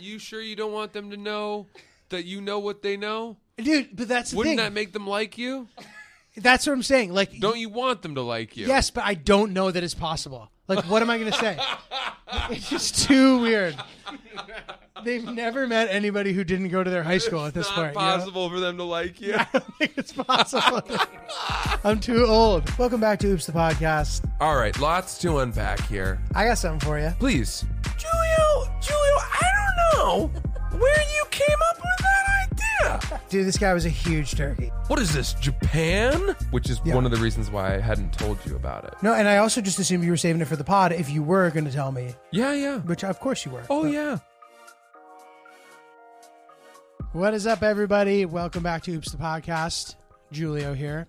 You sure you don't want them to know that you know what they know? dude. But that's the Wouldn't thing. that make them like you? that's what I'm saying. Like, Don't you want them to like you? yes, but I don't know that it's possible. Like, what am I going to say? it's just too weird. They've never met anybody who didn't go to their high school at this It's point. not you know? possible for them to like you. I don't think it's possible. I'm too old. Welcome back to Oops the podcast. All right, lots to unpack here. I got something for you. Please. Julio, Julio, I know where you came up with that idea. Dude, this guy was a huge turkey. What is this, Japan? Which is Yeah. one of the reasons why I hadn't told you about it. No, and I also just assumed you were saving it for the pod if you were going to tell me, Yeah, yeah. which of course you were. Oh, But- yeah. What is up, everybody? Welcome back to Oops the podcast. Julio here.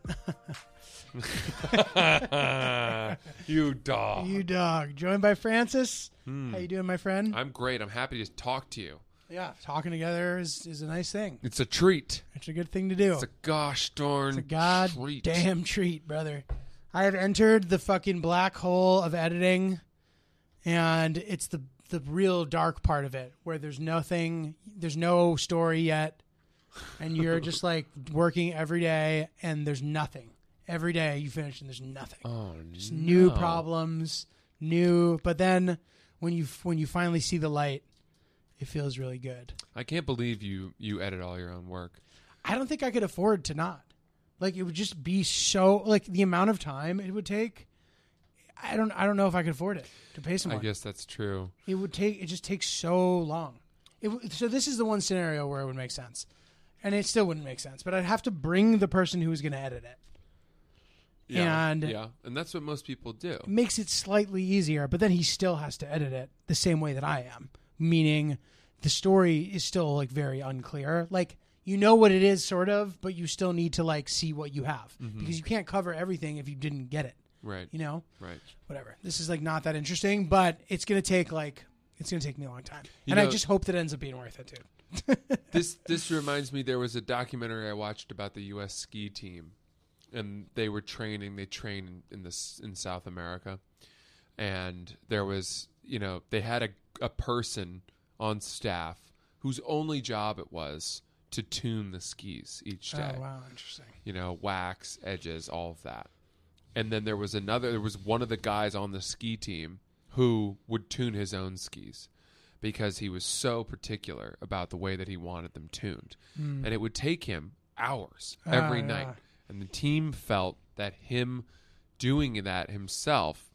you dog. you dog. Joined by Francis. How hmm. you doing, my friend? I'm great. I'm happy to talk to you. yeah, talking together is, is a nice thing. It's a treat. It's a good thing to do. It's a gosh darn It's a god treat. damn treat, brother. I have entered the fucking black hole of editing, and it's the the real dark part of it, where there's nothing, there's no story yet, and you're just like working every day, and there's nothing. Every day you finish, and there's nothing. Oh, Just new problems, new. But then when you when you finally see the light, it feels really good. I can't believe you you edit all your own work. I don't think I could afford to not. Like it would just be so like the amount of time it would take. I don't I don't know if I could afford it to pay someone. I guess that's true. It would take it just takes so long. It, so this is the one scenario where it would make sense, and it still wouldn't make sense. But I'd have to bring the person who was going to edit it. Yeah, And- yeah, and that's what most people do. Makes it slightly easier, but then he still has to edit it the same way that I am, meaning the story is still like very unclear. Like you know what it is, sort of, but you still need to like see what you have mm-hmm. because you can't cover everything if you didn't get it. Right, You know, right. whatever. This is like not that interesting, but it's gonna take like it's gonna take me a long time, You and I just hope that it ends up being worth it too. this this reminds me. There was a documentary I watched about the U.S. ski team, and they were training. They trained in this in South America, and there was you know they had a a person on staff whose only job it was to tune the skis each day. Oh wow, interesting. you know, wax, edges, all of that. And then there was another, there was one of the guys on the ski team who would tune his own skis because he was so particular about the way that he wanted them tuned. And it would take him hours every Ah, night. yeah. And the team felt that him doing that himself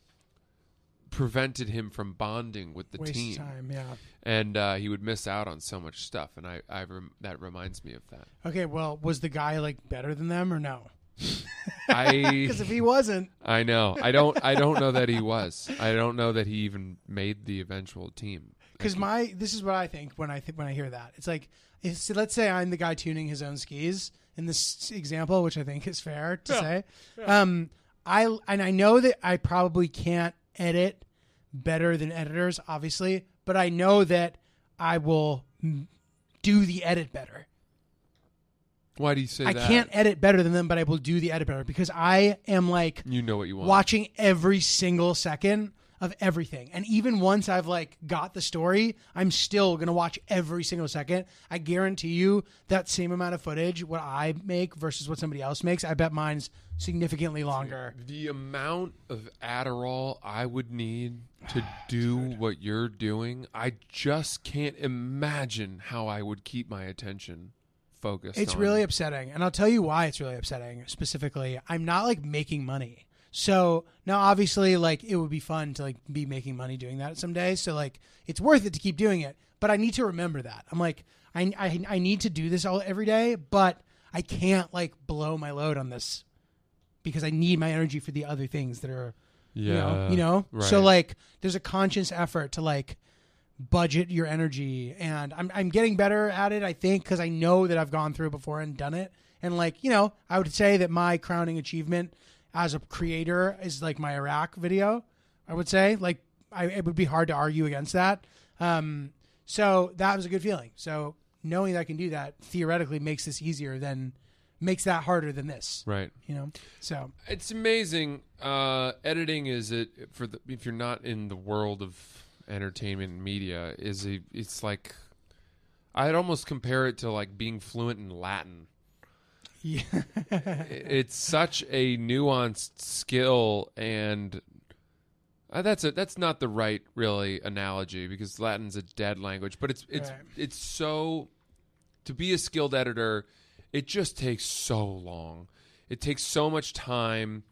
prevented him from bonding with the Waste team time, yeah. and uh, he would miss out on so much stuff and I, I rem- that reminds me of that Okay, well, was the guy like better than them or no? I Because if he wasn't, I know. I don't. I don't know that he was. I don't know that he even made the eventual team. because my this is what I think when I think when I hear that it's like if, so let's say I'm the guy tuning his own skis in this example, which I think is fair to say. Um, I and I know that I probably can't edit better than editors, obviously, but I know that I will do the edit better. Why do you say that? I that? can't edit better than them, but I will do the edit better because I am like You know what you want. watching every single second of everything. And even once I've like got the story, I'm still going to watch every single second. I guarantee you that same amount of footage what I make versus what somebody else makes, I bet mine's significantly longer. the amount of Adderall I would need to do what you're doing. I just can't imagine how I would keep my attention focused. It's on- really upsetting. And I'll tell you why it's really upsetting specifically. I'm not like making money. So now obviously like it would be fun to like be making money doing that someday. So like it's worth it to keep doing it. But I need to remember that. I'm like I I, I need to do this all every day, but I can't like blow my load on this because I need my energy for the other things that are yeah. you know, you know? So like there's a conscious effort to like budget your energy and I'm I'm getting better at it I think cuz I know that I've gone through it before and done it and like, you know, I would say that my crowning achievement as a creator is like my Iraq video. I would say like I it would be hard to argue against that. Um so that was a good feeling. So knowing that I can do that theoretically makes this easier than makes that harder than this, right. you know. So It's amazing. Uh, editing is it for the if you're not in the world of entertainment and media is a it's like I'd almost compare it to like being fluent in Latin. Yeah. it's such a nuanced skill and uh, that's a, that's not the right really analogy because Latin's a dead language, but it's it's Right. it's so to be a skilled editor, it just takes so long. It takes so much time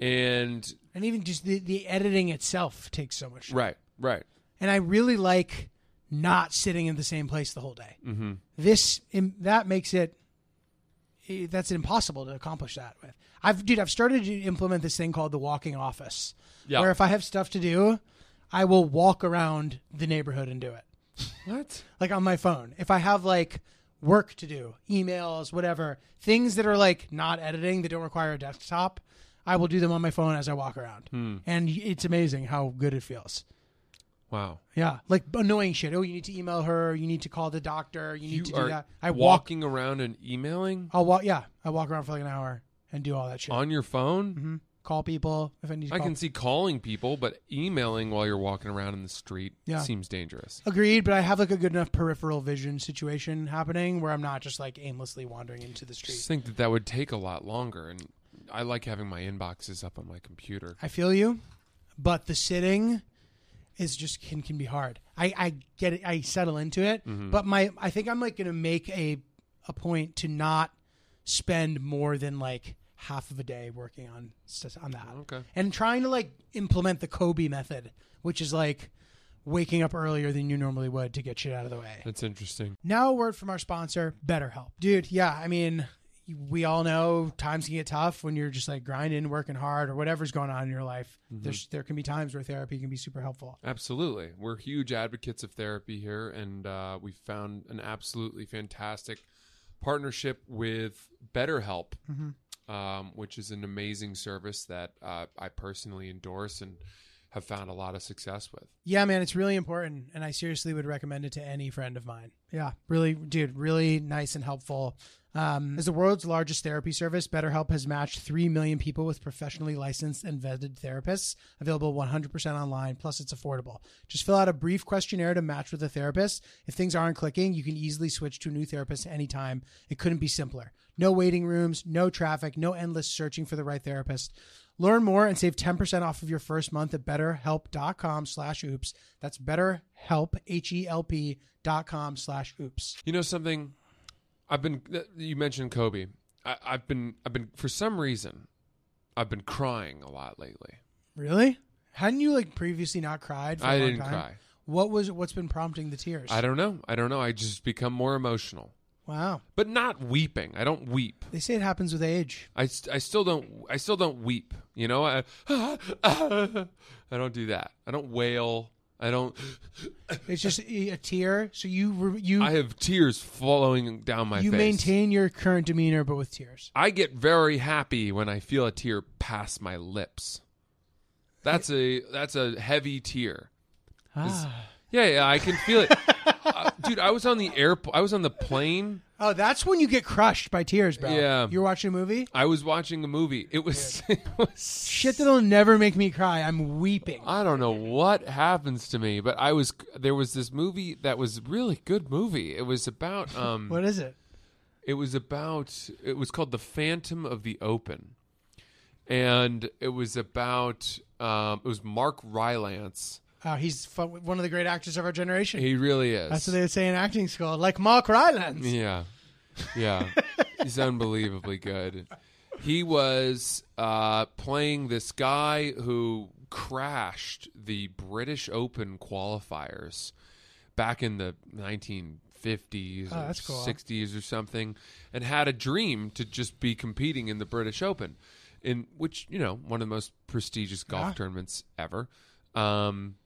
and and even just the, the editing itself takes so much. time. right, right. And I really like not sitting in the same place the whole day. Mhm. This that makes it that's impossible to accomplish that with. I've dude, I've started to implement this thing called the walking office. Yeah. Where if I have stuff to do, I will walk around the neighborhood and do it. What? like on my phone. If I have like work to do, emails, whatever, things that are like not editing that don't require a desktop, I will do them on my phone as I walk around. Hmm. And it's amazing how good it feels. Wow. Yeah, like annoying shit. Oh, you need to email her. You need to call the doctor. You need You to do that. I walk. walking around and emailing I'll walk. Yeah, I walk around for like an hour and do all that shit. on your phone? hmm Call people if I need to. I can see calling people, but emailing while you're walking around in the street Yeah. seems dangerous. Agreed, but I have like a good enough peripheral vision situation happening where I'm not just like aimlessly wandering into the street. just think that that would take a lot longer, and I like having my inboxes up on my computer. I feel you, but the sitting is just can can be hard. I I get it. I settle into it, Mm-hmm. but my I think I'm like gonna make a a point to not spend more than like half of a day working on on that, Okay. and trying to like implement the Kobe method, which is like waking up earlier than you normally would to get shit out of the way. That's interesting. Now, a word from our sponsor, BetterHelp. Dude, yeah, I mean, we all know times can get tough when you're just like grinding, working hard, or whatever's going on in your life. There's there can be times where therapy can be super helpful. Absolutely. We're huge advocates of therapy here, and uh, we found an absolutely fantastic partnership with BetterHelp, um, which is an amazing service that uh, I personally endorse and have found a lot of success with. Yeah, man, it's really important, and I seriously would recommend it to any friend of mine. Yeah, really, dude, really nice and helpful. Um, as the world's largest therapy service, BetterHelp has matched 3 million people with professionally licensed and vetted therapists, available 100% online, plus it's affordable. Just fill out a brief questionnaire to match with a therapist. If things aren't clicking, you can easily switch to a new therapist anytime. It couldn't be simpler. No waiting rooms, no traffic, no endless searching for the right therapist. Learn more and save 10% off of your first month at betterhelp.com slash oops. That's betterhelp, H-E-L-P dot com slash oops. You know something? I've been. Uh, you mentioned Kobe. I, I've been. I've been for some reason. I've been crying a lot lately. Really? Hadn't you like previously not cried for a I long didn't time? cry. What was what's been prompting the tears? I don't know. I don't know. I just become more emotional, wow. but not weeping. I don't weep. They say it happens with age. I, st- I still don't. I still don't weep. You know. I I don't do that. I don't wail. I don't. It's just a tear. So you you I have tears flowing down my you face. maintain your current demeanor but with tears. I get very happy when I feel a tear pass my lips. That's a that's a heavy tear. Ah. Yeah, yeah, I can feel it. uh, dude, I was on the airport. I was on the plane. Oh, that's when you get crushed by tears, bro. Yeah. You're watching a movie? I was watching a movie. It was, it was Shit that'll never make me cry. I'm weeping. I don't know what happens to me, but I was there was this movie that was a really good movie. It was about um What is it? it was about it was called The Phantom of the Open. And it was about um it was Mark Rylance. Oh, he's fu- one of the great actors of our generation. He really is. That's what they would say in acting school, like Mark Rylance. Yeah. Yeah. He's unbelievably good. He was uh, playing this guy who crashed the British Open qualifiers back in the 1950s Oh, or cool. 60s or something and had a dream to just be competing in the British Open in which, you know, one of the most prestigious golf Yeah. tournaments ever um,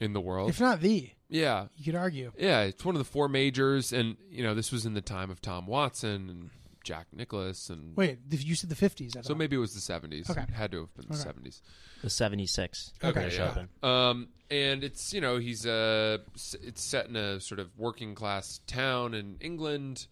in the world. If not the, yeah. you could argue. Yeah, it's one of the four majors, and you know this was in the time of Tom Watson and Jack Nicklaus, and Wait, th- you said the 50s. So maybe it was the seventies. Okay. It had to have been the Okay. seventies. The 76. Okay, British yeah. Open. Um, and it's you know he's uh it's set in a sort of working class town in England.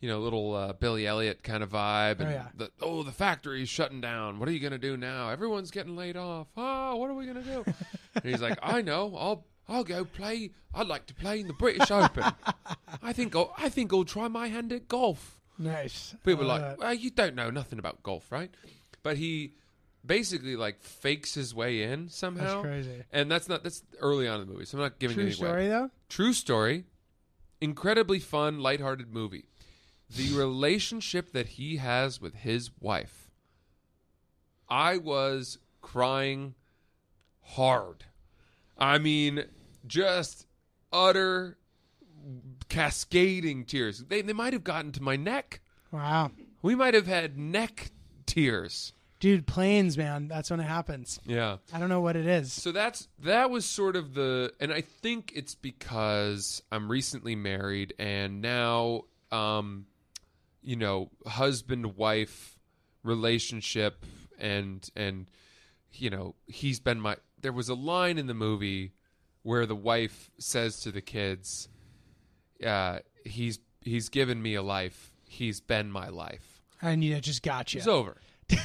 You know, little uh, Billy Elliot kind of vibe, and Oh, yeah. the oh the factory's shutting down. What are you gonna do now? Everyone's getting laid off. Oh, what are we gonna do? and he's like, I know. I'll I'll go play. I'd like to play in the British Open. I think I'll, I think I'll try my hand at golf. Nice. People are like, that. well, you don't know nothing about golf, right? But he basically like fakes his way in somehow. That's crazy. And that's not that's early on in the movie, so I'm not giving True any away. True story though. True story. Incredibly fun, lighthearted movie. The relationship that he has with his wife. I was crying hard. I mean, just utter cascading tears. They they might have gotten to my neck. Wow, We might have had neck tears. dude, planes, man. That's when it happens. Yeah. I don't know what it is. So that's that was sort of the and I think it's because I'm recently married and now um you know husband wife relationship and and you know he's been my there was a line in the movie where the wife says to the kids uh he's he's given me a life he's been my life And you just got you. it's over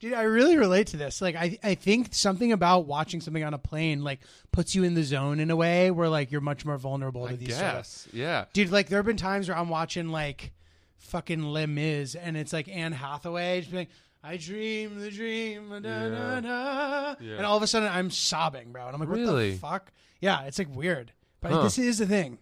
Dude, I really relate to this. Like, I, I think something about watching something on a plane like puts you in the zone in a way where like you're much more vulnerable to I these. Sort of, yeah dude, like there have been times where I'm watching like fucking Les Mis and it's like Anne Hathaway just being like, "I dream the dream," da, da, da. Yeah. and all of a sudden I'm sobbing, bro. And I'm like, "What Really? the fuck?" Yeah, it's like weird, but Huh. this is the thing.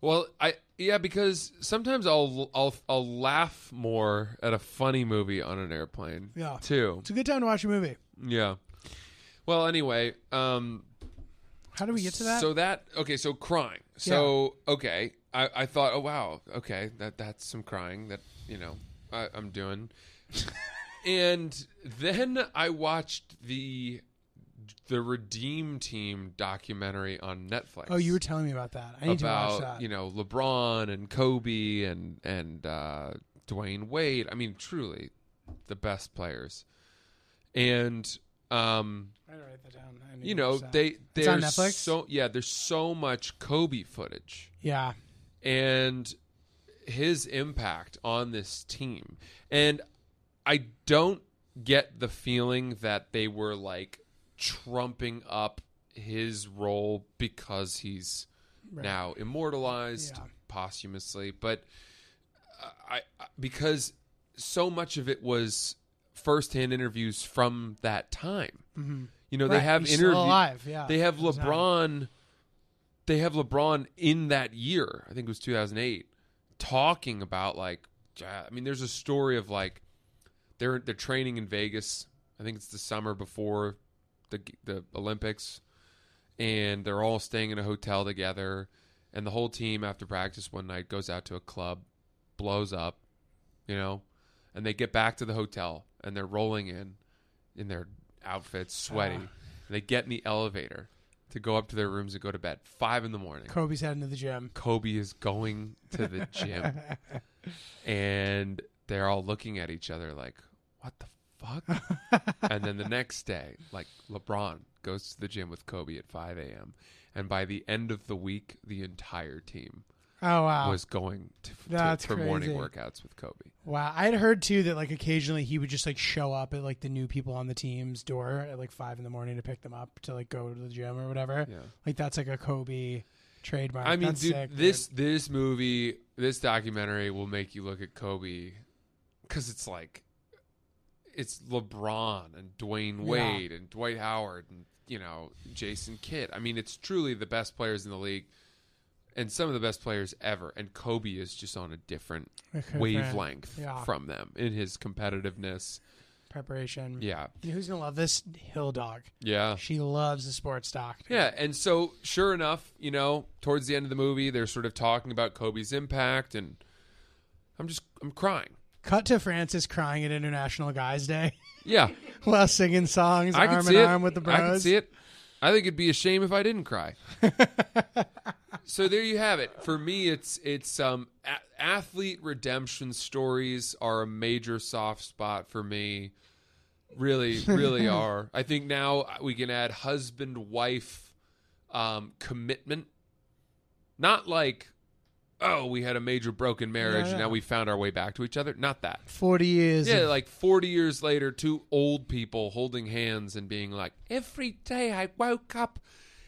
Well, I yeah, because sometimes I'll I'll I'll laugh more at a funny movie on an airplane. Yeah. Too. It's a good time to watch a movie. Yeah. Well, anyway, um How do we get to that? So that okay, so crying. So okay, I I thought, oh wow, okay, that that's some crying that you know I, I'm doing, and then I watched the the Redeem Team documentary on Netflix. oh, you were telling me about that. I need to watch about that. you know LeBron and Kobe and and uh, Dwyane Wade. I mean, truly the best players. And um, I write that down. I need you to know they there's on Netflix? so yeah there's so much Kobe footage yeah, and his impact on this team. And I don't get the feeling that they were like trumping up his role because he's Right. now immortalized Yeah. posthumously, but uh, I I- because so much of it was firsthand interviews from that time. Mhm. You know, Right, they have he's interviews. Yeah, They have at the time. LeBron. They have LeBron in that year. I think it was 2008, talking about like. I mean, there's a story of like they're they're training in Vegas. I think it's the summer before the the Olympics, and they're all staying in a hotel together. And the whole team after practice one night goes out to a club, blows up, you know, and they get back to the hotel and they're rolling in in their outfits, sweaty. Ah. And they get in the elevator to go up to their rooms and go to bed. Five in the morning. Kobe's heading to the gym. Kobe is going to the gym, and they're all looking at each other like, "What the fuck?" and then the next day, like LeBron goes to the gym with Kobe at 5 a.m. And by the end of the week, the entire team Oh wow, was going to, to for morning workouts with Kobe. wow. I had heard too that like occasionally he would just like show up at like the new people on the team's door at like five in the morning to pick them up to like go to the gym or whatever. Yeah. Like that's like a Kobe trademark. I mean, That's dude, sick, this this movie, this documentary will make you look at Kobe because it's like it's LeBron and Dwyane Yeah. Wade and Dwight Howard and you know Jason Kidd. I mean, it's truly the best players in the league and some of the best players ever. And Kobe is just on a different wavelength Yeah. from them in his competitiveness. preparation. Yeah, who's gonna love this? Hill Dog. yeah. She loves the sports doc. Yeah, and so sure enough, you know, towards the end of the movie, they're sort of talking about Kobe's impact, and I'm just I'm crying. Cut to Francis crying at International Guys Day Yeah, while singing songs I can arm see in it. arm with the bros. I can see it. I think it'd be a shame if I didn't cry. so there you have it. For me, it's it's um a- athlete redemption stories are a major soft spot for me. Really, really are. I think now we can add husband wife um, commitment. Not like, oh, we had a major broken marriage Yeah, and now we found our way back to each other. Not that. Forty years. Yeah, of- like 40 years later, two old people holding hands and being like, every day I woke up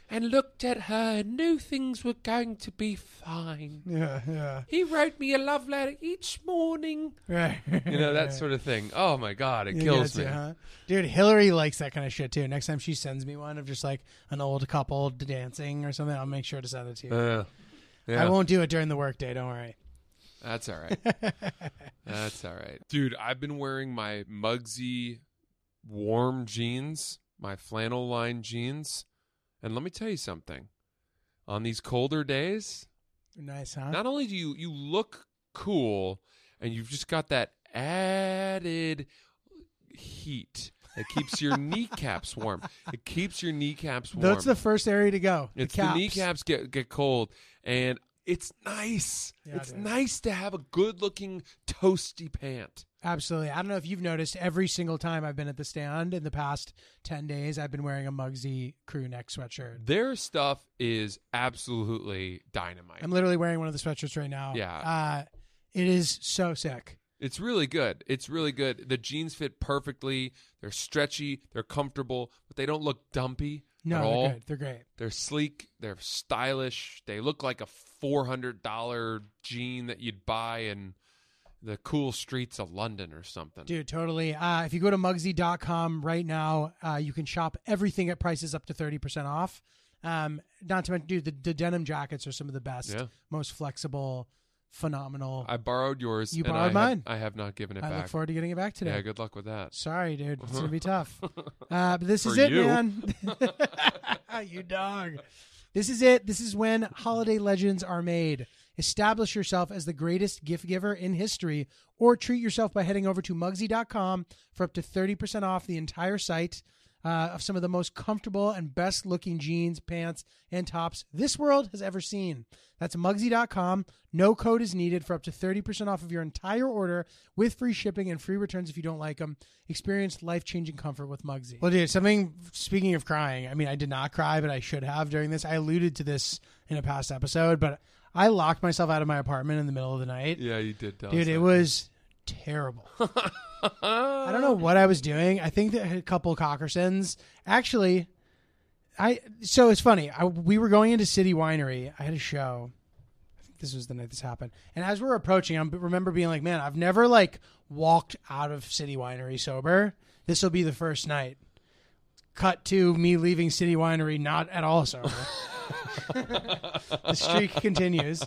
and looked at her and knew things were going to be fine. Yeah, yeah. He wrote me a love letter each morning. Right. You know, that sort of thing. Oh my God, it It kills gets me. huh? Dude, Hillary likes that kind of shit too. Next time she sends me one of just like an old couple dancing or something, I'll make sure to send it to you. Uh, yeah. I won't do it during the workday. Don't worry. That's all right. That's all right. Dude, I've been wearing my Mugsy warm jeans, my flannel line jeans. And let me tell you something. On these colder days, Nice, huh? not only do you you look cool and you've just got that added heat that keeps your kneecaps warm. It keeps your kneecaps warm. That's the first area to go. It's the, the, kneecaps get get cold, and it's nice. Yeah, it's dude. nice to have a good looking toasty pant. Absolutely. I don't know if you've noticed every single time I've been at the stand in the past 10 days, I've been wearing a Mugsy crew neck sweatshirt. Their stuff is absolutely dynamite. I'm literally wearing one of the sweatshirts right now. Yeah. Uh, it is so sick. It's really good. It's really good. The jeans fit perfectly. They're stretchy. They're comfortable, but they don't look dumpy No, at they're all. good. They're great. They're sleek. They're stylish. They look like a four hundred dollar jean that you'd buy in the cool streets of London or something. Dude, totally. Uh, if you go to Mugsy.com right now, uh, you can shop everything at prices up to 30% off. Um, not to mention, dude, the, the denim jackets are some of the best, Yeah. most flexible, phenomenal. I borrowed yours. You and borrowed I have- mine. I have not given it I back. look forward to getting it back today. Yeah, good luck with that. Sorry, dude. It's gonna be tough. Uh, but this For is it, you. man. you dog. This is it. This is when holiday legends are made. Establish yourself as the greatest gift giver in history, or treat yourself by heading over to Mugsy.com for up to 30% off the entire site uh, of some of the most comfortable and best looking jeans, pants, and tops this world has ever seen. That's Mugsy.com. No code is needed for up to 30% off of your entire order with free shipping and free returns if you don't like them. Experience life changing comfort with Mugsy. Well, dude, something, speaking of crying, I mean, I did not cry, but I should have during this. I alluded to this in a past episode, but I locked myself out of my apartment in the middle of the night. Yeah, you did tell Dude, us it was terrible. I don't know what I was doing. I think that I had a couple Cockersons. Actually, I so it's funny. I, we were going into City Winery. I had a show. I think this was the night this happened. And as we're approaching, I remember being like, "Man, I've never like walked out of City Winery sober. This will be the first night." Cut to me leaving City Winery not at all sober. the streak continues.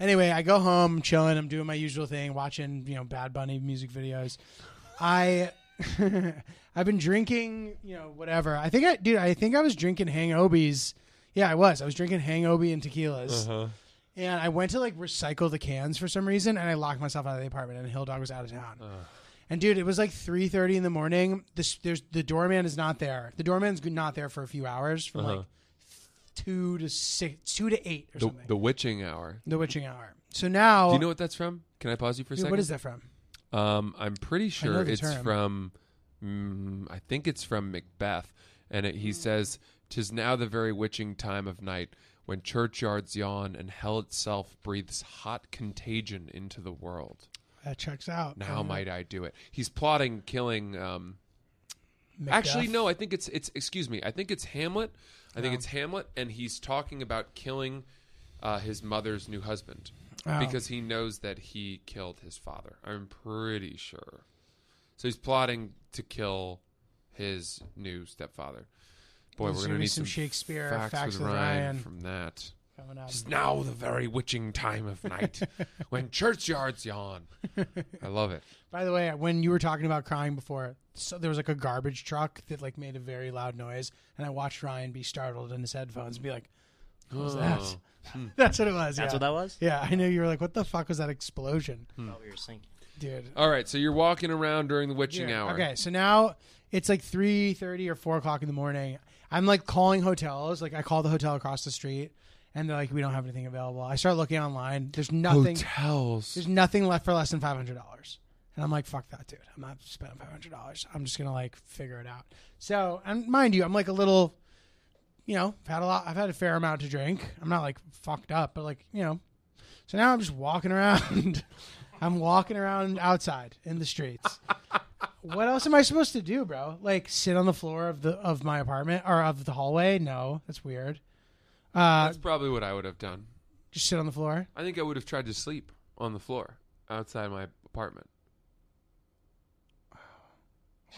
Anyway, I go home, chilling. I'm doing my usual thing, watching you know Bad Bunny music videos. I I've been drinking, you know, whatever. I think I, dude, I think I was drinking Hangobis. Yeah, I was. I was drinking Hangobi and tequilas, Uh-huh. and I went to like recycle the cans for some reason, and I locked myself out of the apartment. And Hill Dog was out of town. And dude, it was like three thirty in the morning. This there's the doorman is not there. The doorman's not there for a few hours, from Uh-huh. like two to six, two to eight or The, something. the witching hour. The witching hour. So now, Do you know what that's from? Can I pause you for a Dude, second? what is that from? Um, I'm pretty sure it's term. from. Mm, I think it's from Macbeth, and it, he says, "Tis now the very witching time of night, when churchyards yawn and hell itself breathes hot contagion into the world. That checks out. Now might I do it?" He's plotting killing. Um. Actually, no. I think it's it's. Excuse me. I think it's Hamlet. I think it's Hamlet, and he's talking about killing uh, his mother's new husband Oh. because he knows that he killed his father. I'm pretty sure. So he's plotting to kill his new stepfather. Boy, There's we're gonna gonna be need some some Shakespeare facts, facts with with Ryan, Ryan. from that. Coming up. It's now the very witching time of night when churchyards yawn. I love it. By the way, when you were talking about crying before, so there was like a garbage truck that like made a very loud noise, and I watched Ryan be startled in his headphones and be like, "What was that?" Oh. That's what it was. That's yeah. what that was? Yeah, I knew you were like, "What the fuck was that explosion. Oh, we were syncing. dude?" All right, so you're walking around during the witching Dude, hour. Okay, so now it's like three thirty or four o'clock in the morning. I'm like calling hotels. Like I call the hotel across the street, and they're like, "We don't have anything available." I start looking online. There's nothing. Hotels. There's nothing left for less than five hundred dollars. And I'm like, fuck that, dude. I'm not spending five hundred dollars. I'm just gonna like figure it out. So, and mind you, I'm like a little, you know, I've had a lot. I've had a fair amount to drink. I'm not like fucked up, but like you know. So now I'm just walking around. I'm walking around outside in the streets, what else am I supposed to do, bro? Like sit on the floor of the of my apartment or of the hallway? No, that's weird. Uh, That's probably what I would have done. just sit on the floor. I think I would have tried to sleep on the floor outside my apartment.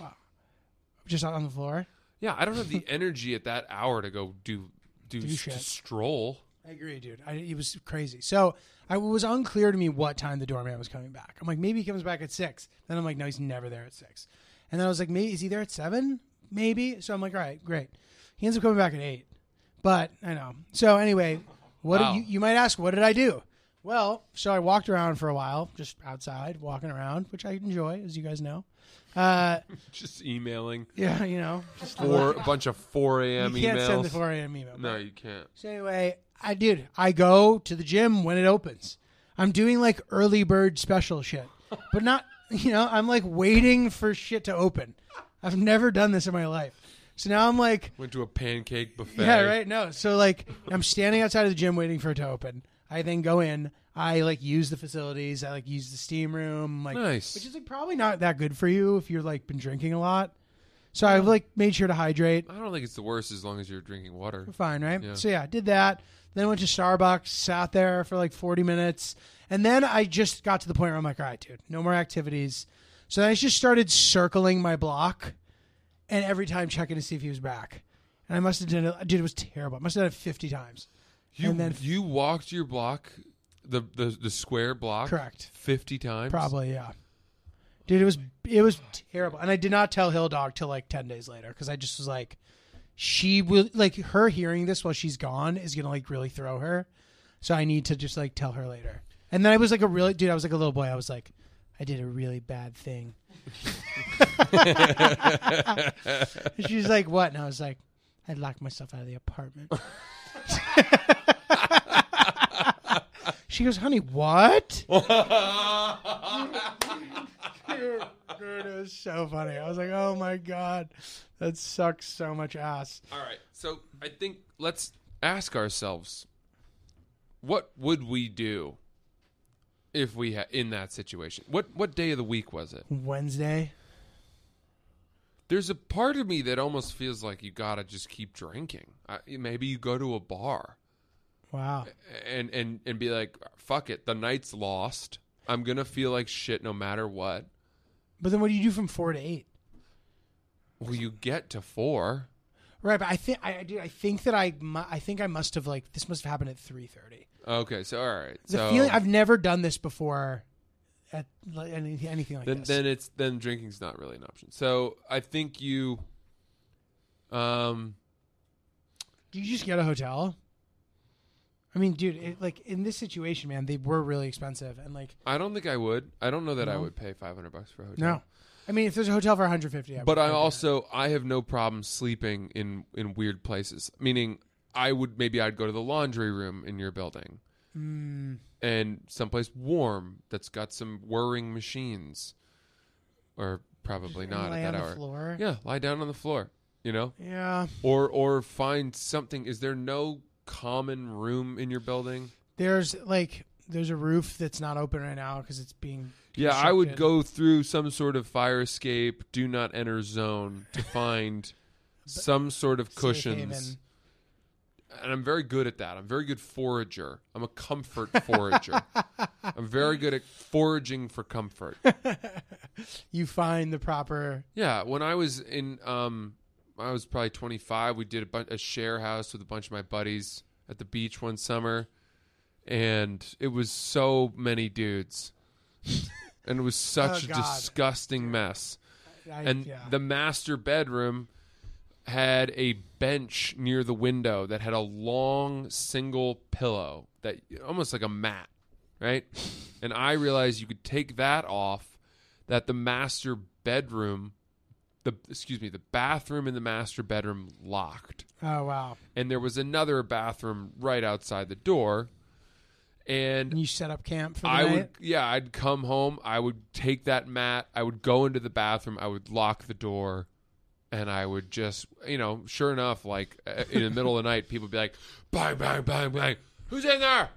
Wow. Just out on the floor. Yeah, I don't have the energy at that hour to go do do, Do s- shit. to stroll. I agree, dude. I, it was crazy. So I it was unclear to me what time the doorman was coming back. I'm like, maybe he comes back at six. Then I'm like, no, he's never there at six. And then I was like, maybe is he there at seven? Maybe. So I'm like, all right, great. He ends up coming back at eight. But I know. So anyway, what Wow. did you, you might ask, what did I do? Well, so I walked around for a while, just outside, walking around, which I enjoy, as you guys know. Uh, Just emailing yeah, you know, just four a bunch of four a.m. you can't emails. send the 4 a.m. email. no, you can't. So anyway, I did. I go to the gym when it opens. I'm doing like early bird special shit, but not you know. I'm like waiting for shit to open. I've never done this in my life. So now I'm like, Went to a pancake buffet. yeah, right. No, so like I'm standing outside of the gym waiting for it to open. I then go in. I like use the facilities. I like use the steam room. Like, Nice. which is like probably not that good for you if you're like been drinking a lot. So I've like made sure to hydrate. I don't think it's the worst as long as you're drinking water. We're fine, right? Yeah. So yeah, I did that. Then went to Starbucks, sat there for like 40 minutes, and then I just got to the point where I'm like, all right, dude, no more activities. So then I just started circling my block, and every time checking to see if he was back. And I must have done it. Dude, it was terrible. I must have done it 50 times. You And then- you walked your block, the the the square block, Correct. fifty times. Probably, yeah. Dude, it was it was terrible, and I did not tell Hill Dog till like 10 days later because I just was like, she will like her hearing this while she's gone is gonna like really throw her. So I need to just like tell her later. And then I was like a really dude. I was like a little boy. I was like, I did a really bad thing. She's like, what? And I was like, I locked myself out of the apartment. she goes, honey, what? dude, it was so funny. I was like, oh my god, that sucks so much ass. All right. So I think let's ask ourselves, what would we do if we had in that situation? What what day of the week was it? Wednesday. There's a part of me that almost feels like you gotta just keep drinking. I, maybe you go to a bar Wow. and and and be like, fuck it, the night's lost. I'm gonna feel like shit no matter what. But then what do you do from four to eight? Well, you get to four. Right, but I think I I do. I think that I mu- I think I must have like this must have happened at three thirty. Okay, so all right. The so feeling I've never done this before. At like, any, anything like then this. then it's then drinking's not really an option. So I think you um do you just get a hotel? I mean, dude, it, like in this situation, man, they were really expensive, and like I don't think I would. I don't know that I would pay 500 bucks for a hotel. no, I mean, if there's a hotel for 150, But I do that. also I have no problem sleeping in in weird places. Meaning I would maybe I'd go to the laundry room in your building. Mm, And someplace warm that's got some whirring machines. Or probably and not at that hour. floor. Yeah, lie down on the floor, you know? yeah. Or or find something is there no common room in your building? There's like there's a roof that's not open right now because it's being Yeah, I would go through some sort of fire escape, do not enter zone to find some sort of cushions. And I'm very good at that. I'm a very good forager. I'm a comfort forager. I'm very good at foraging for comfort. You find the proper. Yeah, when I was in um I was probably 25, we did a, bun- a share house with a bunch of my buddies at the beach one summer and it was so many dudes. and it was such Oh, a God. disgusting mess. I, and yeah. the master bedroom had a bench near the window that had a long single pillow that almost like a mat right and i realized you could take that off that the master bedroom the excuse me the bathroom in the master bedroom locked oh wow! and there was another bathroom right outside the door and And you set up camp for the I night. would, yeah, I'd come home. I would take that mat. I would go into the bathroom. I would lock the door, and I would just, you know, sure enough, like uh, in the middle of the night, people would be like, bang, bang, bang, bang. Who's in there?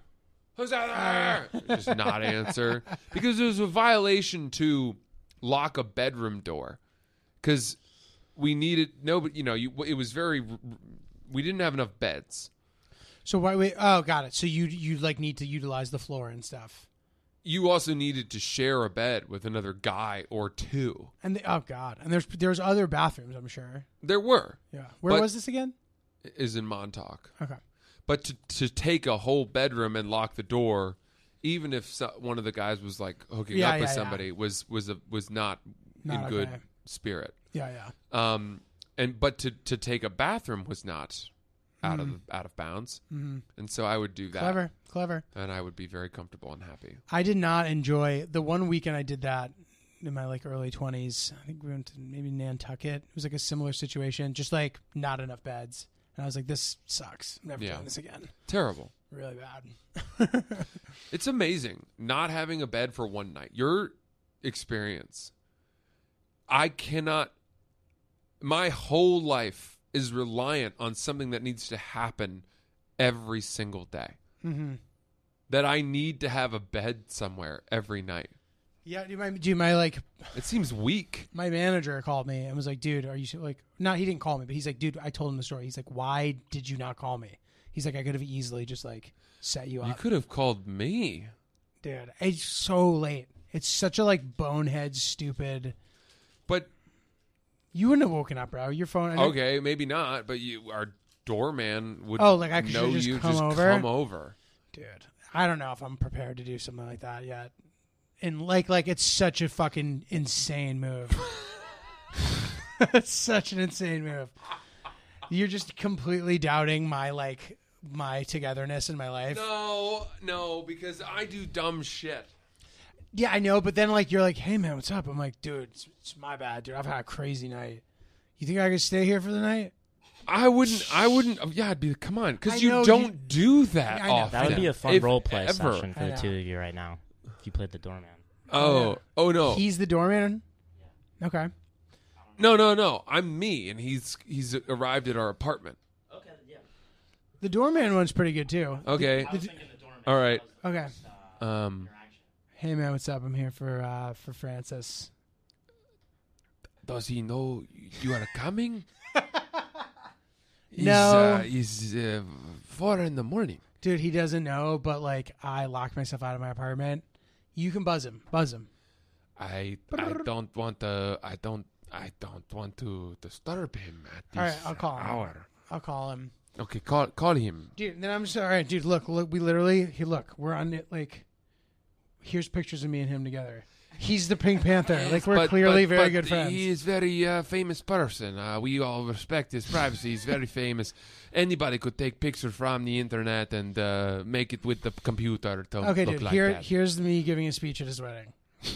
Who's in there? just not answer because it was a violation to lock a bedroom door because we needed no, but you know, you it was very. We didn't have enough beds. So why? Wait, oh, got it. So you you like need to utilize the floor and stuff. You also needed to share a bed with another guy or two. And the, oh god, and there's there's other bathrooms. I'm sure. There were Yeah. Where But- was this again? is in Montauk. Okay. But to to take a whole bedroom and lock the door, even if so, one of the guys was like hooking Yeah, up with yeah, yeah. somebody, was was a, was not, Not in good okay. spirit. Yeah, yeah. Um, and but to to take a bathroom was not out of out of bounds, hmm and so I would do that, Clever, clever. and I would be very comfortable and happy. I did not enjoy the one weekend I did that in my like early 20s. I think we went to maybe Nantucket. It was like a similar situation, just like not enough beds. And I was like, this sucks. I'm never Yeah. doing this again. Terrible. Really bad. It's amazing not having a bed for one night. Your experience. I cannot. My whole life is reliant on something that needs to happen every single day. hmm That I need to have a bed somewhere every night. Yeah, do my do my like It seems weak. my manager called me and was like, dude, are you like not he didn't call me, but he's like, dude, I told him the story. He's like, why did you not call me? He's like, I could have easily just like set you up." You could have called me. Dude, it's so late. It's such a like bonehead stupid But you wouldn't have woken up, bro. Your phone okay, maybe not. But you, our doorman would. Oh, like I should know just you come just over? come over. dude i don't know if i'm prepared to do something like that yet and like like it's such a fucking insane move it's such an insane move you're just completely doubting my like my togetherness in my life No, no, because I do dumb shit. Yeah i know but then like you're like hey man what's up i'm like dude it's, it's my bad dude i've had a crazy night you think i could stay here for the night I wouldn't. I wouldn't. Yeah, I'd be. Come on, I because you know, don't you- do that I know. often. That would be a fun if role play ever. session for I the know. two of you right now. If you played the doorman. Oh, oh no, he's the doorman okay no, no, no. I'm me, and he's he's arrived at our apartment. Okay, yeah. the doorman one's pretty good too Okay, was thinking the doorman. all right. okay Um, hey man what's up i'm here for uh for francis does he know you are coming? No. It's, uh, it's uh, four in the morning. Dude, he doesn't know, but like I locked myself out of my apartment. You can buzz him. Buzz him. I I don't want to. I don't. I don't want to disturb him at this All right, I'll call him. hour. I'll call him. Okay, call call him. Dude, then I'm just all right, dude, look, look, we literally he look, we're on it like here's pictures of me and him together. He's the Pink Panther. Like we're But- clearly but- very but good friends. He is very uh, famous person. Uh, we all respect his privacy. He's very famous. Anybody could take pictures from the internet and uh, make it with the computer to Okay, look dude, like here that. here's me giving a speech at his wedding.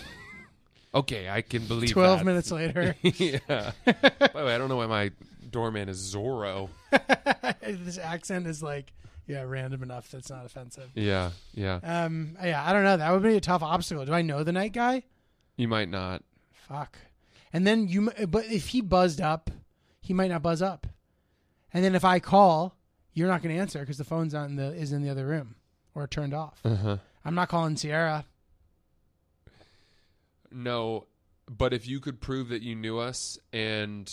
Okay, I can believe. Twelve that. minutes later. yeah. By the way, I don't know why my doorman is Zorro. this accent is like yeah, random enough that's not offensive. Yeah, yeah. Um yeah, I don't know. That would be a tough obstacle. Do I know the night guy? You might not. Fuck. And then you, but if he buzzed up, he might not buzz up. And then if I call, you're not going to answer because the phone's not in the is in the other room or turned off. Uh-huh. I'm not calling Sierra. No, but if you could prove that you knew us and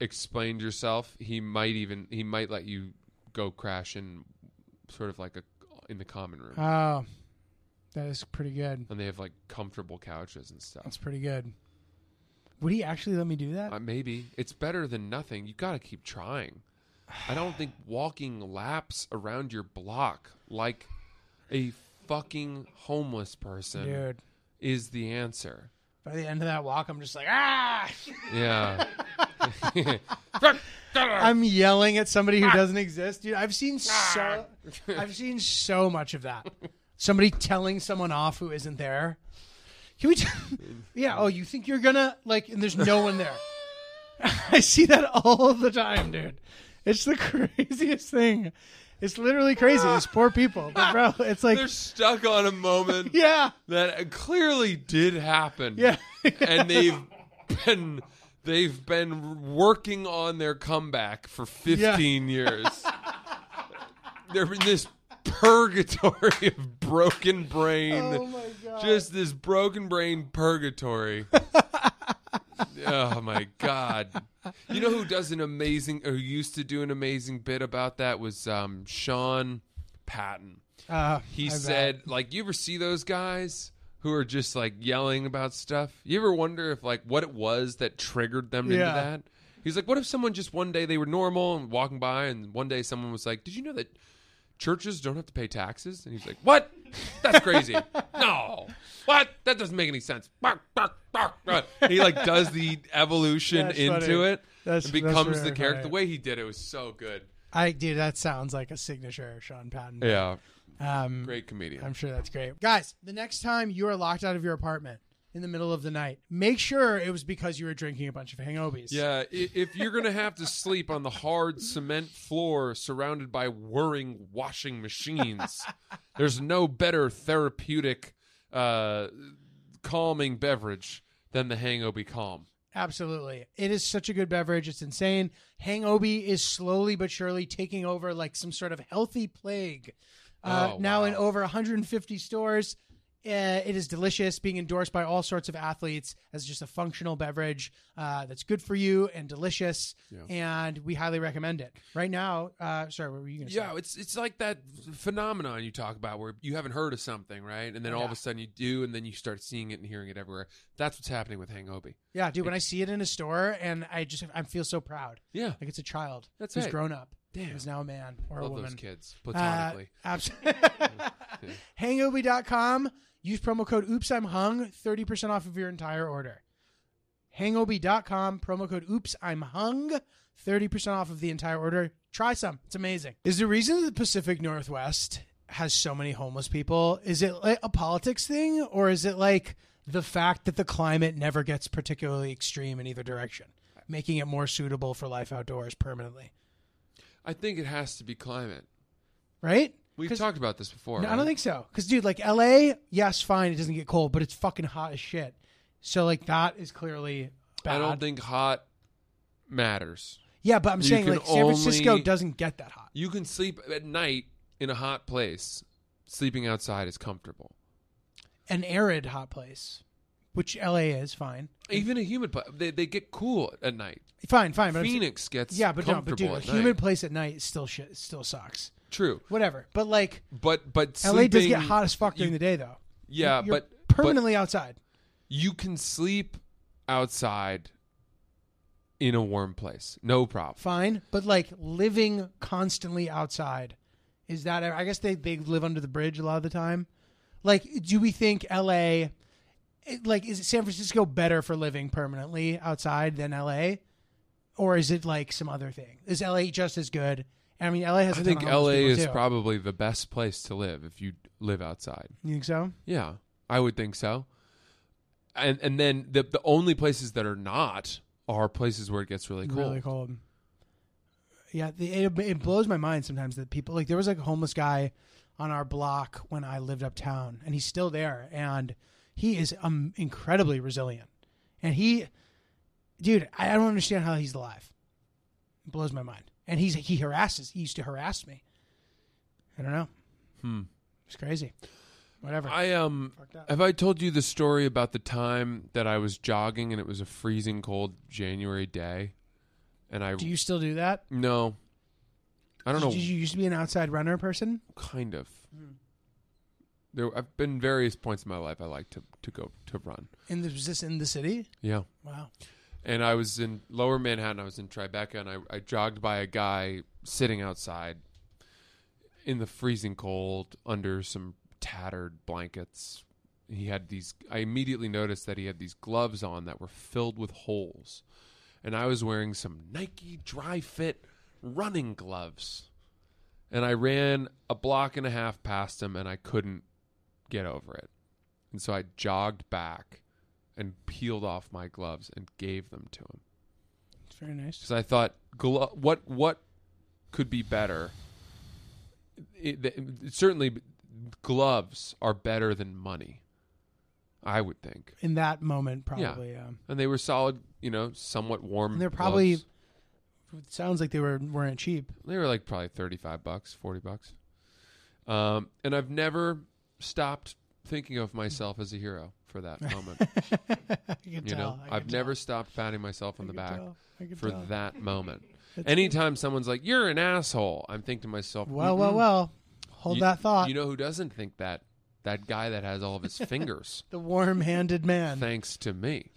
explained yourself, he might even he might let you go crash in sort of like a in the common room. Oh, that is pretty good. and they have like comfortable couches and stuff. That's pretty good. Would he actually let me do that? Uh, maybe it's better than nothing. You got to keep trying. I don't think walking laps around your block like a fucking homeless person Dude, is the answer. by the end of that walk, I'm just like, ah! Yeah. I'm yelling at somebody who doesn't exist. Dude, I've seen so I've seen so much of that. Somebody telling someone off who isn't there. Can we? T- yeah. Oh, you think you're gonna like? And there's no one there. I see that all the time, dude. It's the craziest thing. It's literally crazy. These poor people, but bro. It's like, They're stuck on a moment yeah, that clearly did happen. yeah. and they've been they've been working on their comeback for 15 years. They're in this purgatory of broken brain. Oh my god. Just this broken brain purgatory. oh my god! You know who does an amazing, or who used to do an amazing bit about that was um, Sean Patton. Uh, He I bet. said, like, you ever see those guys who are just like yelling about stuff? You ever wonder if like what it was that triggered them into Yeah. that? He's like, what if someone just one day they were normal and walking by, and one day someone was like, "Did you know that churches don't have to pay taxes?" And he's like, "What? That's crazy. no, what? That doesn't make any sense." Bark, bark, bark, bark. He like does the evolution That's into funny. it That's- and that's becomes the character. funny. The way he did it was so good. I dude, that sounds like a signature Sean Patton. Yeah, Um, great comedian. I'm sure that's great. Guys, the next time you are locked out of your apartment in the middle of the night, make sure it was because you were drinking a bunch of Hangobis. Yeah, if you're gonna have to sleep on the hard cement floor surrounded by whirring washing machines, there's no better therapeutic, uh, calming beverage than the Hangobi Calm. Absolutely. It is such a good beverage. It's insane. Hangobi is slowly but surely taking over like some sort of healthy plague. Uh, Oh, now wow. in over 150 stores. Uh, it is delicious, being endorsed by all sorts of athletes as just a functional beverage uh, that's good for you and delicious. And we highly recommend it. Right now, uh, sorry, what were you going to say? Yeah, it's it's like that phenomenon you talk about where you haven't heard of something, right? And then all of a sudden you do, and then you start seeing it and hearing it everywhere. That's what's happening with Hangobi. Yeah, dude, when I see it in a store and I just I feel so proud. Yeah, Like it's a child That's who's grown up. Damn. Who's now a man or a love woman. those kids Uh, platonically. absolutely. Hangobi.com. Use promo code Oops I'm Hung. 30% off of your entire order. Hangobi.com. Promo code Oops I'm Hung. 30% off of the entire order. Try some. It's amazing. Is the reason the Pacific Northwest has so many homeless people, is it like a politics thing or is it like the fact that the climate never gets particularly extreme in either direction, making it more suitable for life outdoors permanently? I think it has to be climate. Right? We've talked about this before. No, I don't think so. Because, dude, like LA, yes, fine, it doesn't get cold, but it's fucking hot as shit. So, like, that is clearly bad. I don't think hot matters. yeah, but I'm you saying, can like, San Francisco only- doesn't get that hot. You can sleep at night in a hot place. Sleeping outside is comfortable. An arid hot place, which LA is, fine. Even a humid place, they, they get cool at night. Fine, fine. But I'm Phoenix gets yeah, but no, but comfortable dude, a at humid place at night still shit, still sucks. True, Whatever. But, like, but but LA does get sleeping- hot as fuck during you- the day, though. Yeah, You're but but permanently outside. you can sleep outside in a warm place, no problem. Fine. But, like, living constantly outside, is that, I guess they, they live under the bridge a lot of the time. Like, do we think LA, like, is San Francisco better for living permanently outside than LA? Or is it like some other thing? Is LA just as good? I mean, LA has. I think of LA is too. probably the best place to live if you live outside. You think so? Yeah, I would think so. And and then the the only places that are not are places where it gets really cold. Really cold. Yeah, the, it, it blows my mind sometimes that people like there was like a homeless guy on our block when I lived uptown, and he's still there, and he is um incredibly resilient, and he, dude, I don't understand how he's alive. It blows my mind, and he's he harasses. He used to harass me. I don't know. Hmm. It's crazy. Whatever. I um have I told you the story about the time that I was jogging and it was a freezing cold January day, and I do you still do that? no, I don't know, Did you used to be an outside runner person? kind of. Hmm. There, I've been various points in my life I like to to go to run. In the, was this in the city? Yeah. Wow. And I was in Lower Manhattan. I was in Tribeca, and I, I jogged by a guy sitting outside in the freezing cold under some tattered blankets. He had these. I immediately noticed that he had these gloves on that were filled with holes, and I was wearing some Nike Dry Fit running gloves. And I ran a block and a half past him, and I couldn't get over it. And so I jogged back and peeled off my gloves and gave them to him It's very nice. because I thought, glo- what what could be better? It, it- certainly, gloves are better than money. I would think, In that moment, probably. Yeah. and they were solid. You know, somewhat warm. And they're probably. gloves. It sounds like they were weren't cheap. they were like probably thirty five bucks, forty bucks. Um, and I've never stopped thinking of myself as a hero for that moment. You tell. know, I've never stopped patting myself on the back. For tell. that moment. Anytime someone's like, "You're an asshole," I'm thinking to myself, Well, well, well. Hold You- that thought. You know who doesn't think that? That guy that has all of his fingers, the warm-handed man. thanks to me.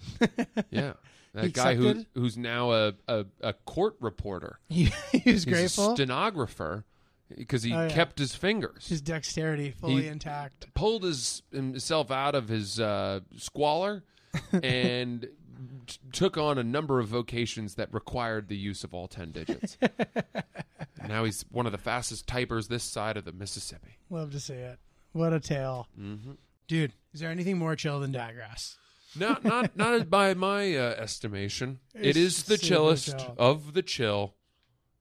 Yeah, that He guy who who's now a, a, a court reporter. he, he was He's grateful. a stenographer because he Oh, yeah. kept his fingers. His dexterity fully He- intact. pulled his himself out of his uh, squalor and t- took on a number of vocations that required the use of all 10 digits. now he's one of the fastest typers this side of the Mississippi. Love to see it. What a tale, hmm dude. Is there anything more chill than Dadgrass? Not not not by my uh, estimation. It's it is the chillest chill. of the chill.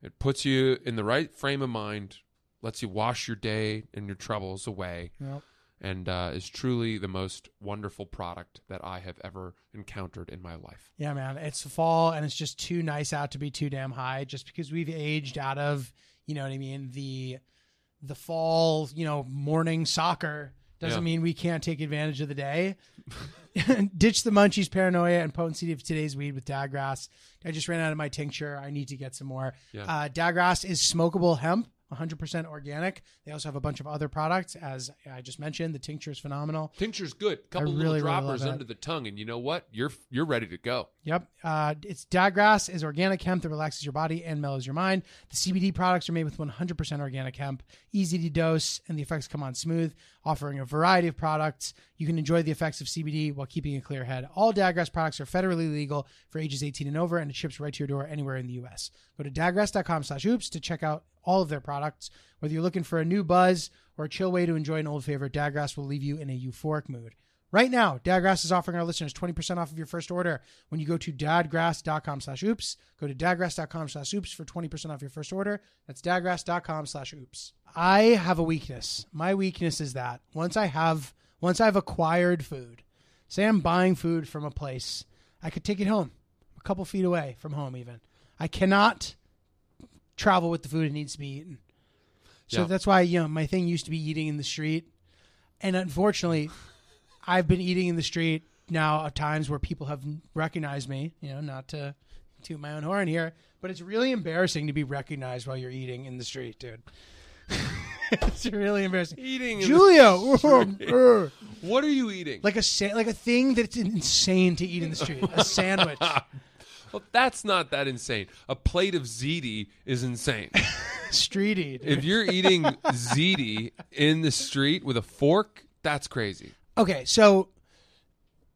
It puts you in the right frame of mind, lets you wash your day and your troubles away. Yep. and uh, is truly the most wonderful product that I have ever encountered in my life. Yeah, man. It's fall and it's just too nice out to be too damn high. Just because we've aged out of, you know what I mean, the the fall, you know, morning soccer doesn't Yeah. mean we can't take advantage of the day. Ditch the munchies, paranoia, and potency of today's weed with Dadgrass. I just ran out of my tincture. I need to get some more. Yeah. Uh, Dadgrass is smokable hemp, 100% organic. They also have a bunch of other products, as I just mentioned. The tincture is phenomenal. Tincture's good. Couple really, really little droppers it. under the tongue, and you know what? You're you're ready to go. Yep. Uh, it's Dadgrass is organic hemp that relaxes your body and mellows your mind. The CBD products are made with 100% organic hemp, easy to dose, and the effects come on smooth, offering a variety of products. You can enjoy the effects of CBD while keeping a clear head. All Dadgrass products are federally legal for ages 18 and over, and it ships right to your door anywhere in the U.S. Go to dadgrass.com slash oops to check out all of their products. Whether you're looking for a new buzz or a chill way to enjoy an old favorite, Dadgrass will leave you in a euphoric mood. Right now, Dadgrass is offering our listeners 20% off of your first order when you go to dadgrass.com slash oops. Go to dadgrass.com slash oops for 20% off your first order. That's dadgrass.com slash oops. I have a weakness. My weakness is that once I have, once I've acquired food, say I'm buying food from a place, I could take it home, a couple feet away from home even. I cannot travel with the food it needs to be eaten. So Yeah. that's why, you know, my thing used to be eating in the street. And unfortunately, I've been eating in the street now at times where people have recognized me, you know, not to toot my own horn here, but it's really embarrassing to be recognized while you're eating in the street, dude. it's really embarrassing. Eating. in Julio, the street. what are you eating? like a sa- like a thing that's insane to eat in the street, a sandwich. well, that's not that insane. A plate of ziti is insane. Streety. dude. if you're eating ziti in the street with a fork, that's crazy. Okay, so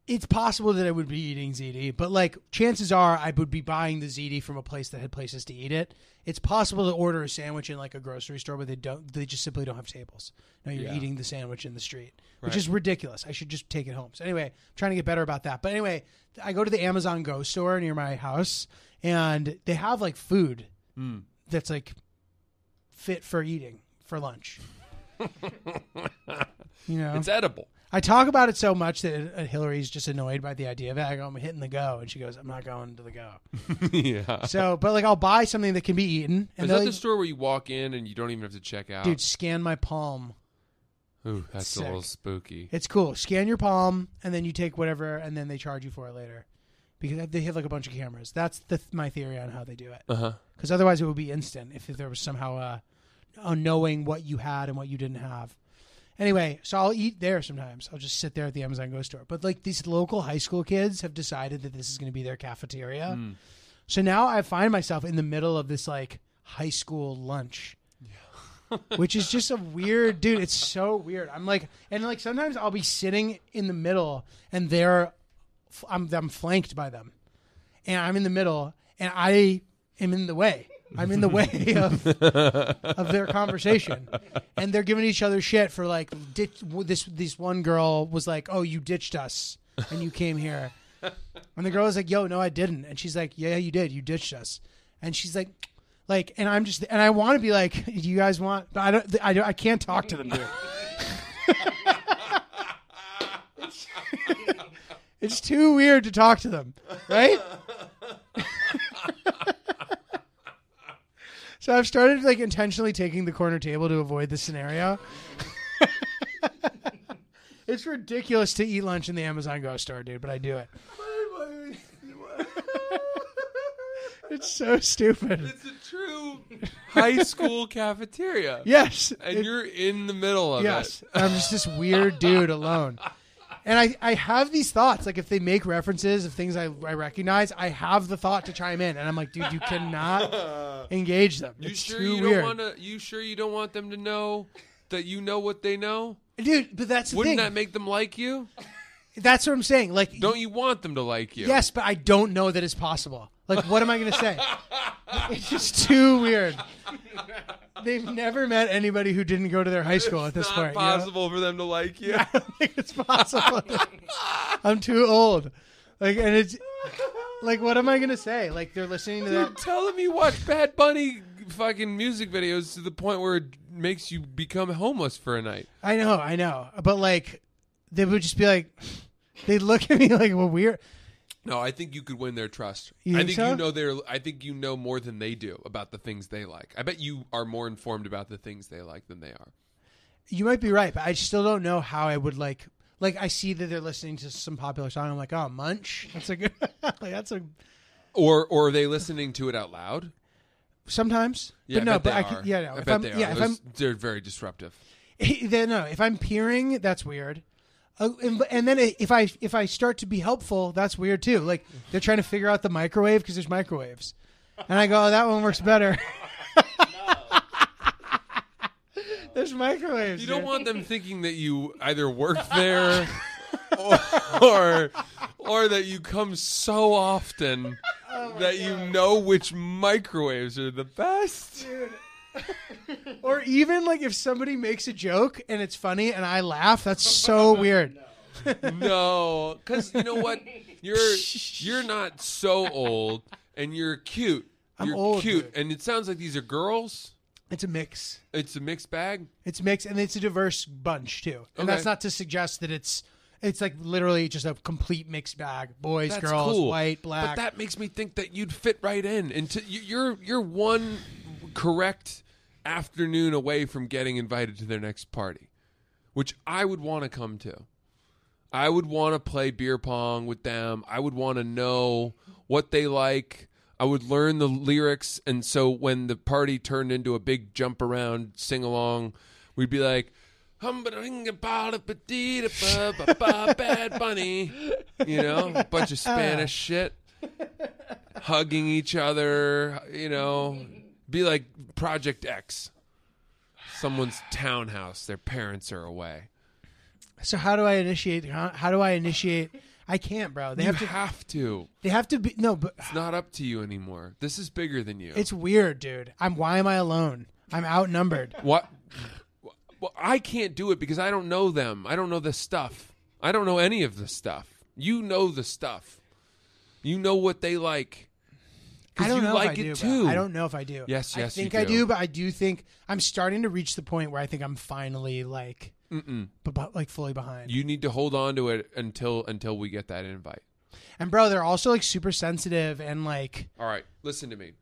it's possible that I would be eating ziti, but like chances are I would be buying the ziti from a place that had places to eat it. It's possible to order a sandwich in like a grocery store, but they don't. They just simply don't have tables. No, you're Yeah. eating the sandwich in the street, which Right. is ridiculous. I should just take it home. So anyway, I'm trying to get better about that. But anyway, I go to the Amazon Go store near my house, and they have like food Mm. that's like fit for eating for lunch. you know, It's edible. I talk about it so much that uh, Hillary's just annoyed by the idea of it. I go, I'm hitting the go, and she goes, I'm not going to the go. yeah. So, but like, I'll buy something that can be eaten, and Is that the store where you walk in and you don't even have to check out? dude, scan my palm. Ooh, that's sick. a little spooky. It's cool. Scan your palm, and then you take whatever, and then they charge you for it later, because they have like a bunch of cameras. That's the my theory on how they do it. Uh huh. Because otherwise, it would be instant if there was somehow a, a knowing what you had and what you didn't have. Anyway, so I'll eat there sometimes. I'll just sit there at the Amazon Go store. But like these local high school kids have decided that this is going to be their cafeteria. Mm. So now I find myself in the middle of this like high school lunch. Which is just a weird dude. It's so weird. I'm like, and like sometimes I'll be sitting in the middle, and they're, I'm I'm flanked by them, and I'm in the middle, and I am in the way. I'm in the way of of their conversation, and they're giving each other shit for like ditch, this. This one girl was like, "Oh, you ditched us, and you came here," and the girl was like, "Yo, no, I didn't," and she's like, "Yeah, you did. You ditched us," and she's like, "Like," and I'm just, and I want to be like, "Do you guys want?" But I don't. I don't. I can't talk to them, dude. it's, it's too weird to talk to them, right? So I've started like intentionally taking the corner table to avoid the scenario. it's ridiculous to eat lunch in the Amazon Go store, dude, but I do it. It's so stupid. It's high school cafeteria. Yes. And it- you're in the middle of yes. it. I'm just this weird dude alone. And I, I have these thoughts. Like if they make references of things I, I recognize, I have the thought to chime in. And I'm like, dude, you cannot engage them. You it's sure too you weird. don't want to? You sure you don't want them to know that you know what they know? Dude, but that's the Wouldn't thing. that make them like you? that's what I'm saying. Like Don't you want them to like you? Yes, but I don't know that it's possible. Like, what am I going to say? It's just too weird. They've never met anybody who didn't go to their high school at this It's point. not you know? possible for them to like you. I don't think it's possible. I'm too old. Like, and it's like, what am I going to say? Like, they're listening to Dude, that. tell them you watch Bad Bunny fucking music videos to the point where it makes you become homeless for a night. I know, I know, but like, they would just be like, they'd look at me like, well, weird. No, I think you could win their trust. You I think think so? you know their. I think you know more than they do about the things they like. I bet you are more informed about the things they like than they are. You might be right, but I still don't know how I would like. Like, I see that they're listening to some popular song. I'm like, oh, Munch. That's a good. like, that's a Or, or are they listening to it out loud? sometimes. Yeah, but no, I bet but they I are. can, yeah, no. I if bet I'm, they are. yeah, if Those- I'm, they're very disruptive. then no, if I'm peering, that's weird. Uh, and, and then if I if I start to be helpful, that's weird too. Like they're trying to figure out the microwave because there's microwaves, and I go, oh, that one works better. there's microwaves. You don't dude. want them thinking that you either work there or, or or that you come so often Oh that you know which microwaves are the best. Or even like if somebody makes a joke and it's funny and I laugh, that's so weird. No, because you know what? You're you're not so old, and you're cute. I'm You're old, cute, dude. and it sounds like these are girls. It's a mix. It's a mixed bag. It's mixed and it's a diverse bunch too. And Okay. that's not to suggest that it's it's like literally just a complete mixed bag. Boys, That's girls, cool. white, black. But that makes me think that you'd fit right in. And you- you're you're one correct afternoon away from getting invited to their next party, which I would want to come to. I would want to play beer pong with them. I would want to know what they like. I would learn the lyrics, and so when the party turned into a big jump around sing along, we'd be like, "Hum ba ding ba da ba dee da ba ba ba bad bunny," you know, a bunch of Spanish shit, hugging each other, you know, be like Project X, someone's townhouse. Their parents are away. so how do I initiate? How, how do I initiate? I can't, bro. They you have to. have to. They have to be no, but It's not up to you anymore. This is bigger than you. it's weird, dude. I'm. Why am I alone? I'm outnumbered. what? Well, I can't do it because I don't know them. I don't know the stuff. I don't know any of the stuff. You know the stuff. You know what they like. I don't you know like if I it do. too. I don't know if I do. Yes, I yes, you think I do. do, but I do think I'm starting to reach the point where I think I'm finally like, Mm-mm. but, like fully behind. You need to hold on to it until until we get that invite. and bro, they're also like super sensitive and like. All right, listen to me.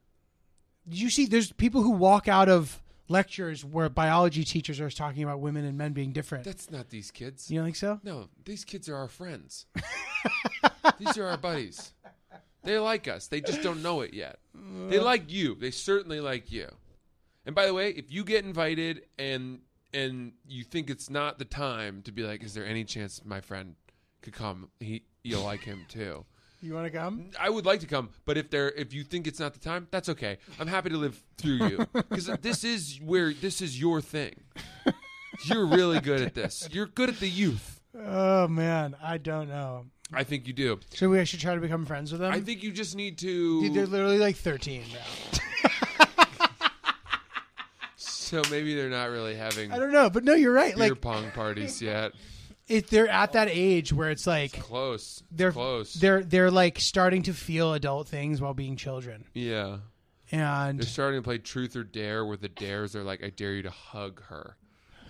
Did you see? There's people who walk out of lectures where biology teachers are talking about women and men being different. That's not these kids. you don't think so? No, these kids are our friends. these are our buddies. They like us. They just don't know it yet. They like you. They certainly like you. And by the way, if you get invited and and you think it's not the time to be like, is there any chance my friend could come? He you'll like him too. You want to come? I would like to come, but if there if you think it's not the time, that's okay. I'm happy to live through you because this is where this is your thing. You're really good at this. You're good at the youth. Oh man, I don't know. I think you do. So we should try to become friends with them. I think you just need to. Dude, they're literally like 13 now. so maybe they're not really having I don't know, but no, you're right. beer Like, pong parties yet. if they're at that age where it's like Close. They're close. they're they're like starting to feel adult things while being children, yeah. and They're starting to play truth or dare, where the dares are like, "I dare you to hug her."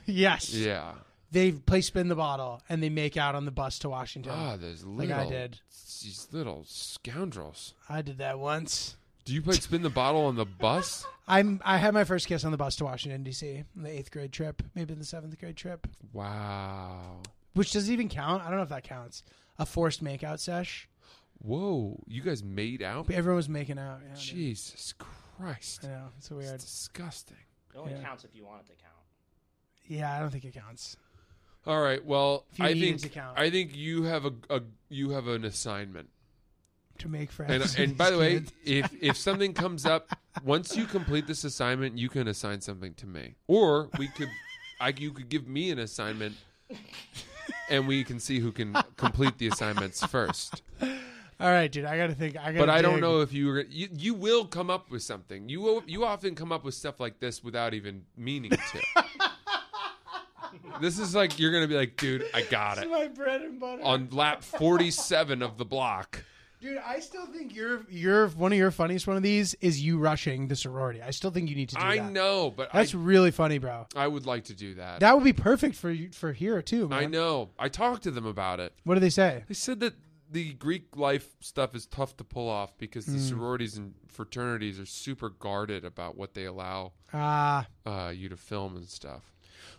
yes, Yeah. They play spin the bottle and they make out on the bus to Washington. Ah, those Like little, I did. these little scoundrels. I did that once. Do you play spin the bottle on the bus? I'm I had my first kiss on the bus to Washington D.C. on the eighth grade trip, maybe the seventh grade trip, Wow. which doesn't even count. I don't know if that counts. A forced makeout sesh. Whoa. You guys made out? Everyone was making out. Yeah, dude. Jesus Christ. I know it's so weird. It's disgusting. It only Yeah. counts if you want it to count. Yeah, I don't think it counts. All right. Well, If you I need think count. I think you have a, a you have an assignment. To make friends. And with and by the these way, kids. if if something comes up, once you complete this assignment, you can assign something to me, or we could, I you could give me an assignment, and we can see who can complete the assignments first. all right, dude, I gotta think. I gotta. But I don't dig. know if you were you, you will come up with something. You will- you often come up with stuff like this without even meaning to. this is like you're gonna be like, dude, I got This it is my bread and butter. on lap 47 of the block. Dude, I still think you're you're one of your funniest one of these is you rushing the sorority. I still think you need to do I that. know, but That's I, really funny, bro. I would like to do that. That would be perfect for you for here too, man. I know. I talked to them about it. What do they say? They said that the Greek life stuff is tough to pull off because Hmm. the sororities and fraternities are super guarded about what they allow Ah, uh, you to film and stuff.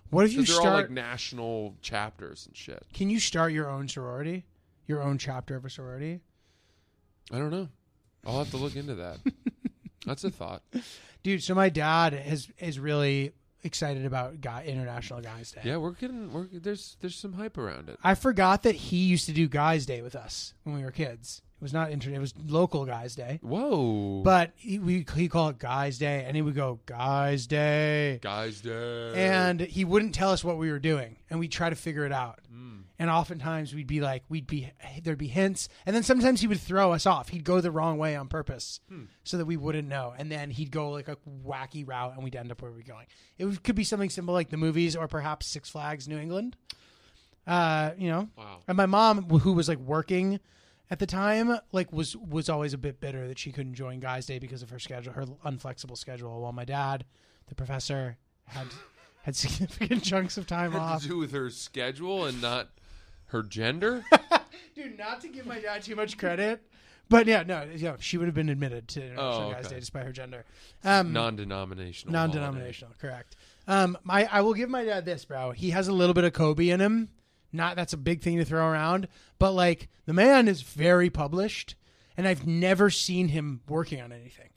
What if you they're all like national chapters and shit. can you start your own sorority, your own chapter of a sorority? I don't know. I'll have to look into that. That's a thought. Dude, so my dad is is really excited about guy, International Guys Day. Yeah, we're getting. We're there's there's some hype around it. I forgot that he used to do Guys Day with us when we were kids. It was not inter. It was local Guys Day, Whoa, but he, we he called it Guys Day, and he would go Guys Day, guys, day. and he wouldn't tell us what we were doing, and we'd try to figure it out. Mm. And oftentimes we'd be like, we'd be there'd be hints, and then sometimes he would throw us off. He'd go the wrong way on purpose, so that we wouldn't know. And then he'd go like a wacky route, and we'd end up where we're going. It was- could be something simple like the movies, or perhaps Six Flags New England. Uh, you know, wow. and my mom, who was like working at the time, like was was always a bit bitter that she couldn't join Guys Day because of her schedule, her unflexible schedule. While my dad, the professor, had had significant chunks of time Had off. to do with her schedule and not her gender. Dude, not to give my dad too much credit, but yeah, no, yeah, she would have been admitted to International Oh, Guys okay. Day despite her gender. Um, Non-denominational. non-denominational, correct. Um, my I will give my dad this, bro. He has a little bit of Kobe in him. Not that's a big thing to throw around, but like the man is very published, and I've never seen him working on anything.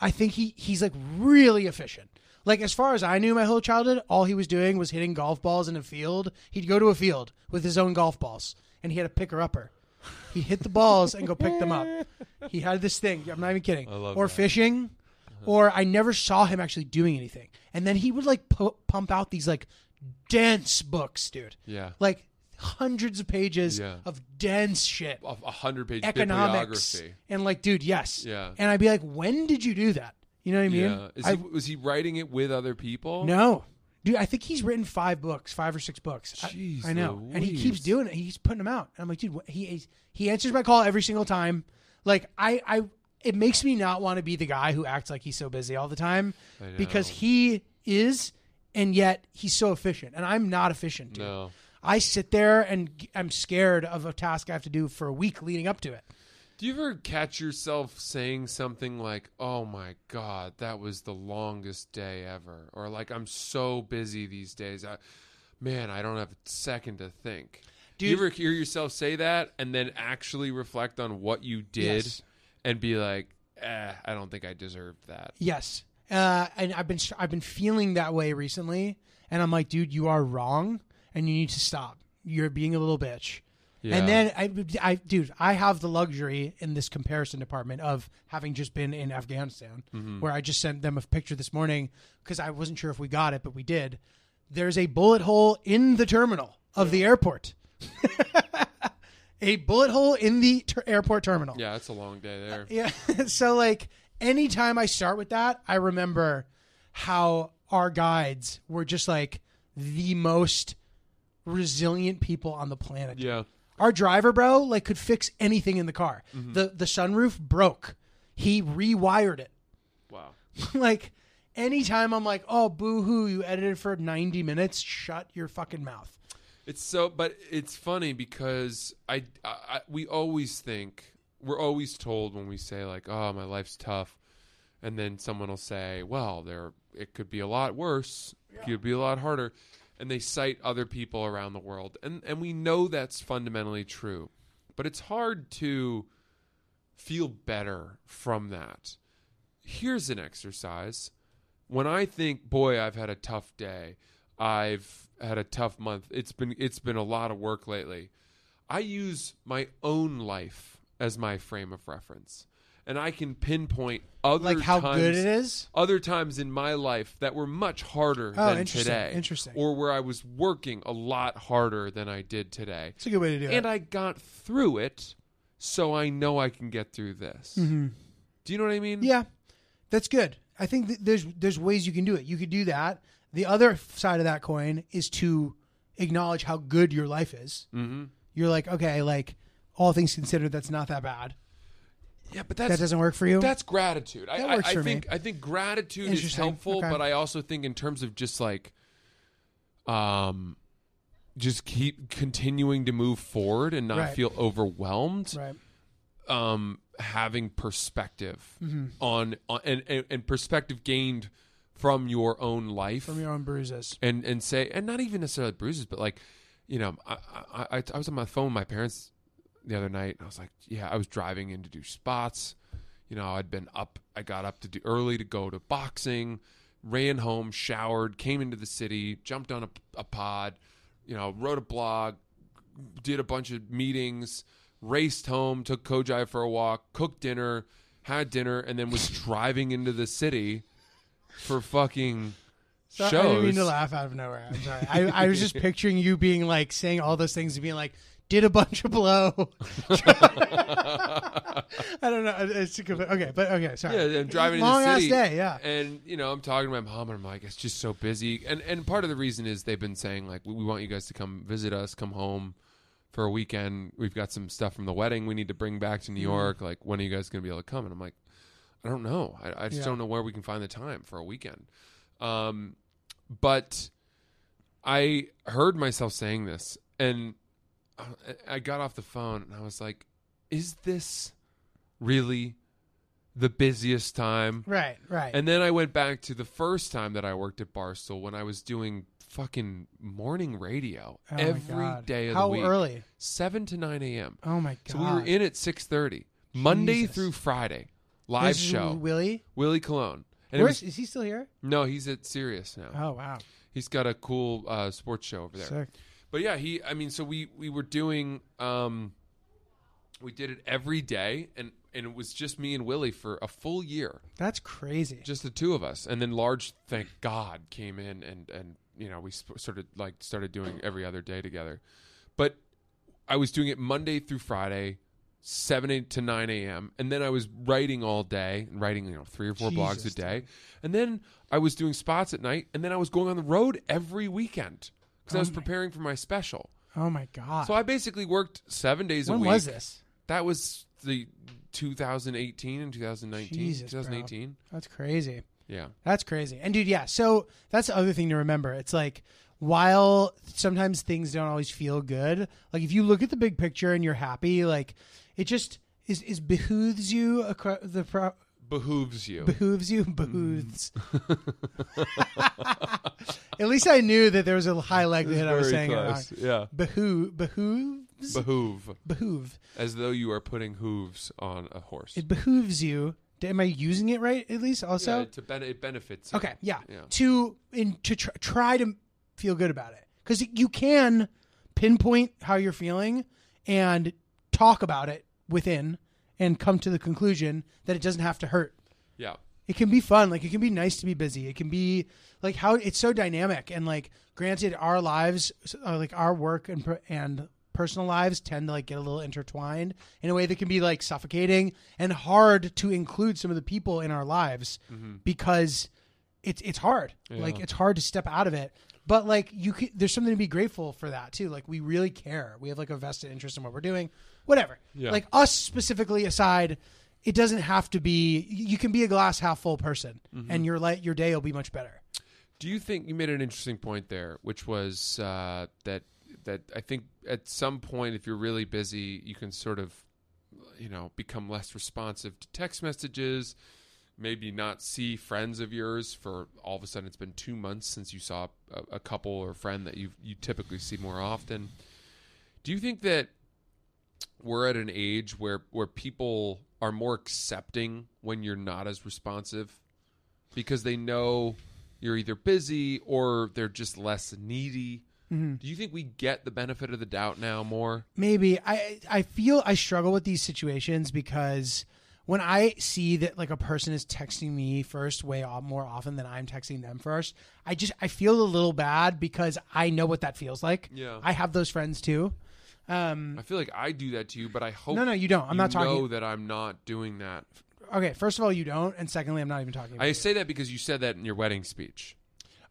I think he he's like really efficient. Like as far as I knew my whole childhood, all he was doing was hitting golf balls in a field. He'd go to a field with his own golf balls, and he had a picker upper. He hit the balls and go pick them up. He had this thing. I'm not even kidding. Or that. fishing, or I never saw him actually doing anything. And then he would like pu- pump out these like dense books, dude. Yeah, Like hundreds of pages Yeah. of dense shit, a, a hundred-page economics, bibliography. and like, dude, yes. Yeah. And I'd be like, when did you do that? You know what I mean? Yeah, Is I- he, was he writing it with other people? no. Dude, I think he's written five books, five or six books. I- Jeez I, know, and he keeps doing it. He's putting them out. And I'm like, dude, what, he he answers my call every single time. Like, I, I, it makes me not want to be the guy who acts like he's so busy all the time I because he is, and yet he's so efficient, and I'm not efficient. Dude. No. I sit there and I'm scared of a task I have to do for a week leading up to it. Do you ever catch yourself saying something like, "Oh my god, that was the longest day ever," or like, "I'm so busy these days, I, man, I don't have a second to think." Do you ever hear yourself say that and then actually reflect on what you did Yes. and be like, "Eh, I don't think I deserved that." Yes, uh, and I've been I've been feeling that way recently, and I'm like, dude, you are wrong, and you need to stop. You're being a little bitch. Yeah. And then I, I, dude, I have the luxury in this comparison department of having just been in Afghanistan, Mm-hmm. where I just sent them a picture this morning because I wasn't sure if we got it, but we did. There's a bullet hole in the terminal of the airport. a bullet hole in the ter- airport terminal. yeah, it's a long day there. Yeah. so like anytime I start with that, I remember how our guides were just like the most resilient people on the planet. Yeah. Our driver, bro, like could fix anything in the car. Mm-hmm. The the sunroof broke. He rewired it. Wow. like anytime I'm like, "Oh, boo-hoo, you edited for 90 minutes. Shut your fucking mouth." It's so, but it's funny because I, I, I we always think we're always told when we say like, "Oh, my life's tough," and then someone will say, "Well, there it could be a lot worse. It could be a lot harder," and they cite other people around the world, and and we know that's fundamentally true, but it's hard to feel better from that. Here's an exercise. When I think, boy, I've had a tough day. I've had a tough month. It's been it's been a lot of work lately. I use my own life as my frame of reference. And I can pinpoint other Like how times, good it is. other times in my life that were much harder Oh, than interesting, today. interesting. Or where I was working a lot harder than I did today. It's a good way to do And it. I got through it, so I know I can get through this. Mhm. Do you know what I mean? Yeah, that's good. I think that there's there's ways you can do it. You could do that. The other side of that coin is to acknowledge how good your life is. Mm-hmm. You're like, okay, like all things considered, that's not that bad. Yeah, but That doesn't work for you. that's gratitude. I, That I, works I for me. think I think gratitude is helpful, Okay. but I also think in terms of just like, um, just keep continuing to move forward and not Right. feel overwhelmed. right. Um, having perspective Mm-hmm. on, on and, and and perspective gained from your own life From your own bruises. and and say and not even necessarily bruises, but like, you know, I I, I, I was on my phone with my parents the other night, and I was like, yeah, I was driving in to do spots. You know, I'd been up, I got up to do early to go to boxing, ran home, showered, came into the city, jumped on a, a pod, you know, wrote a blog, did a bunch of meetings, raced home, took Kojai for a walk, cooked dinner, had dinner, and then was driving into the city for fucking So shows. I didn't mean to laugh out of nowhere. I'm sorry. I, I was just picturing you being like saying all those things and being like, did a bunch of blow. I don't know. It's okay, but okay, sorry. Yeah, I'm driving Long in the ass day, yeah. And you know, I'm talking to my mom, and I'm like, it's just so busy. And and part of the reason is they've been saying like, we, we want you guys to come visit us, come home for a weekend. We've got some stuff from the wedding we need to bring back to New Mm. York. Like, when are you guys going to be able to come? And I'm like, I don't know. I, I just Yeah. don't know where we can find the time for a weekend. Um, but I heard myself saying this, and I- I got off the phone, and I was like, is this really the busiest time? Right, right. And then I went back to the first time that I worked at Barstool when I was doing fucking morning radio Oh every day of How the week, early? seven to nine a.m. Oh my god. So we were in at six thirty, Monday through Friday, live This show. Willie. Willie Colon. And Where's was, is he still here? no, he's at Sirius now. Oh wow. He's got a cool uh, sports show over there. Sick. But yeah, he. I mean, so we we were doing. Um, we did it every day, and and it was just me and Willie for a full year, That's crazy. just the two of us. And then Large, thank God, came in, and and you know we sp- sort of like started doing every other day together. But I was doing it Monday through Friday, seven to nine a.m. And then I was writing all day, and writing you know three or four blogs a day. And then I was doing spots at night, and then I was going on the road every weekend because I Oh was my- preparing for my special. Oh my god. So I basically worked seven days when a week. When was this? That was the 2018 and 2019. Jesus, bro. 2018. That's crazy. Yeah. That's crazy. And dude, yeah. So that's the other thing to remember. It's like while sometimes things don't always feel good, like if you look at the big picture and you're happy, like it just is is behooves you acro- the pro- Behooves you. behooves you mm. behooves. At least I knew that there was a high likelihood I was saying it wrong. Yeah. Behoo behooves Behoove. behoove. As though you are putting hooves on a horse. It behooves you. Am I using it right? At least also. yeah, to ben- it benefits you. Okay, yeah. Yeah. To in to tr- try to feel good about it because you can pinpoint how you're feeling and talk about it within and come to the conclusion that it doesn't have to hurt. Yeah. It can be fun, like it can be nice to be busy. It can be like how it's so dynamic and like granted our lives uh, like our work and and personal lives tend to like get a little intertwined in a way that can be like suffocating and hard to include some of the people in our lives because it's it's hard. Like it's hard to step out of it. But like you could, there's something to be grateful for that too. Like we really care. We have like a vested interest in what we're doing. Whatever. Yeah. Like us specifically aside, it doesn't have to be. You can be a glass half full person, Mm-hmm. and your light your day will be much better. Do you think you made an interesting point there, which was uh, that that I think at some point, if you're really busy, you can sort of you know, become less responsive to text messages, maybe not see friends of yours for all of a sudden it's been two months since you saw a, a couple or friend that you you typically see more often. Do you think that we're at an age where where people are more accepting when you're not as responsive because they know you're either busy or they're just less needy? Mm-hmm. Do you think we get the benefit of the doubt now more? maybe I I feel I struggle with these situations because when I see that like a person is texting me first way more often than I'm texting them first, I just I feel a little bad because I know what that feels like. Yeah. I have those friends too. Um, I feel like I do that to you, but I hope no, no, you don't. I'm not talking. know that I'm not doing that. Okay, first of all, you don't, and secondly, I'm not even talking. About I you. say that because you said that in your wedding speech.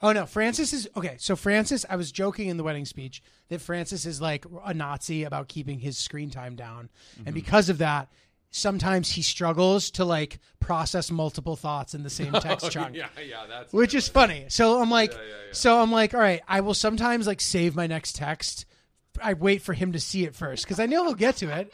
Oh no, Francis is okay. So Francis, I was joking in the wedding speech that Francis is like a Nazi about keeping his screen time down, Mm-hmm. and because of that, sometimes he struggles to like process multiple thoughts in the same text chunk. Oh, yeah, yeah, that's Which is funny. So I'm like, Yeah, yeah, yeah. so I'm like, all right, I will sometimes like save my next text. I wait for him to see it first because I know he'll get to it.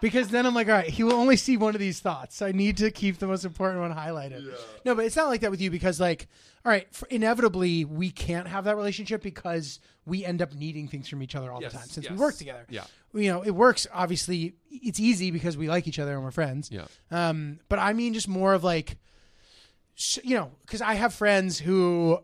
Because then I'm like, all right, he will only see one of these thoughts. So I need to keep the most important one highlighted. No, but it's not like that with you because, like, all right, inevitably we can't have that relationship because we end up needing things from each other all Yes, the time since we work together. Yeah. You know, it works. Obviously, it's easy because we like each other and we're friends. Yeah. Um, but I mean, just more of like, you know, because I have friends who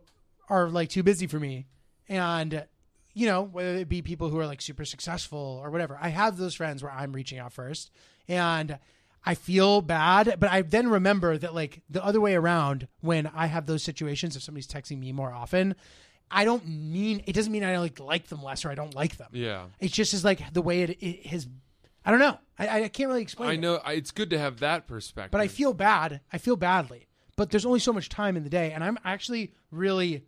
are like too busy for me, and you know, whether it be people who are like super successful or whatever, I have those friends where I'm reaching out first, and I feel bad, but I then remember that like the other way around when I have those situations, if somebody's texting me more often. I don't mean it doesn't mean I like like them less or I don't like them. Yeah. It's just is like the way it, it has. I don't know. I, I can't really explain. I know I- it's good to have that perspective. but I feel bad. I feel badly. But there's only so much time in the day, and I'm actually really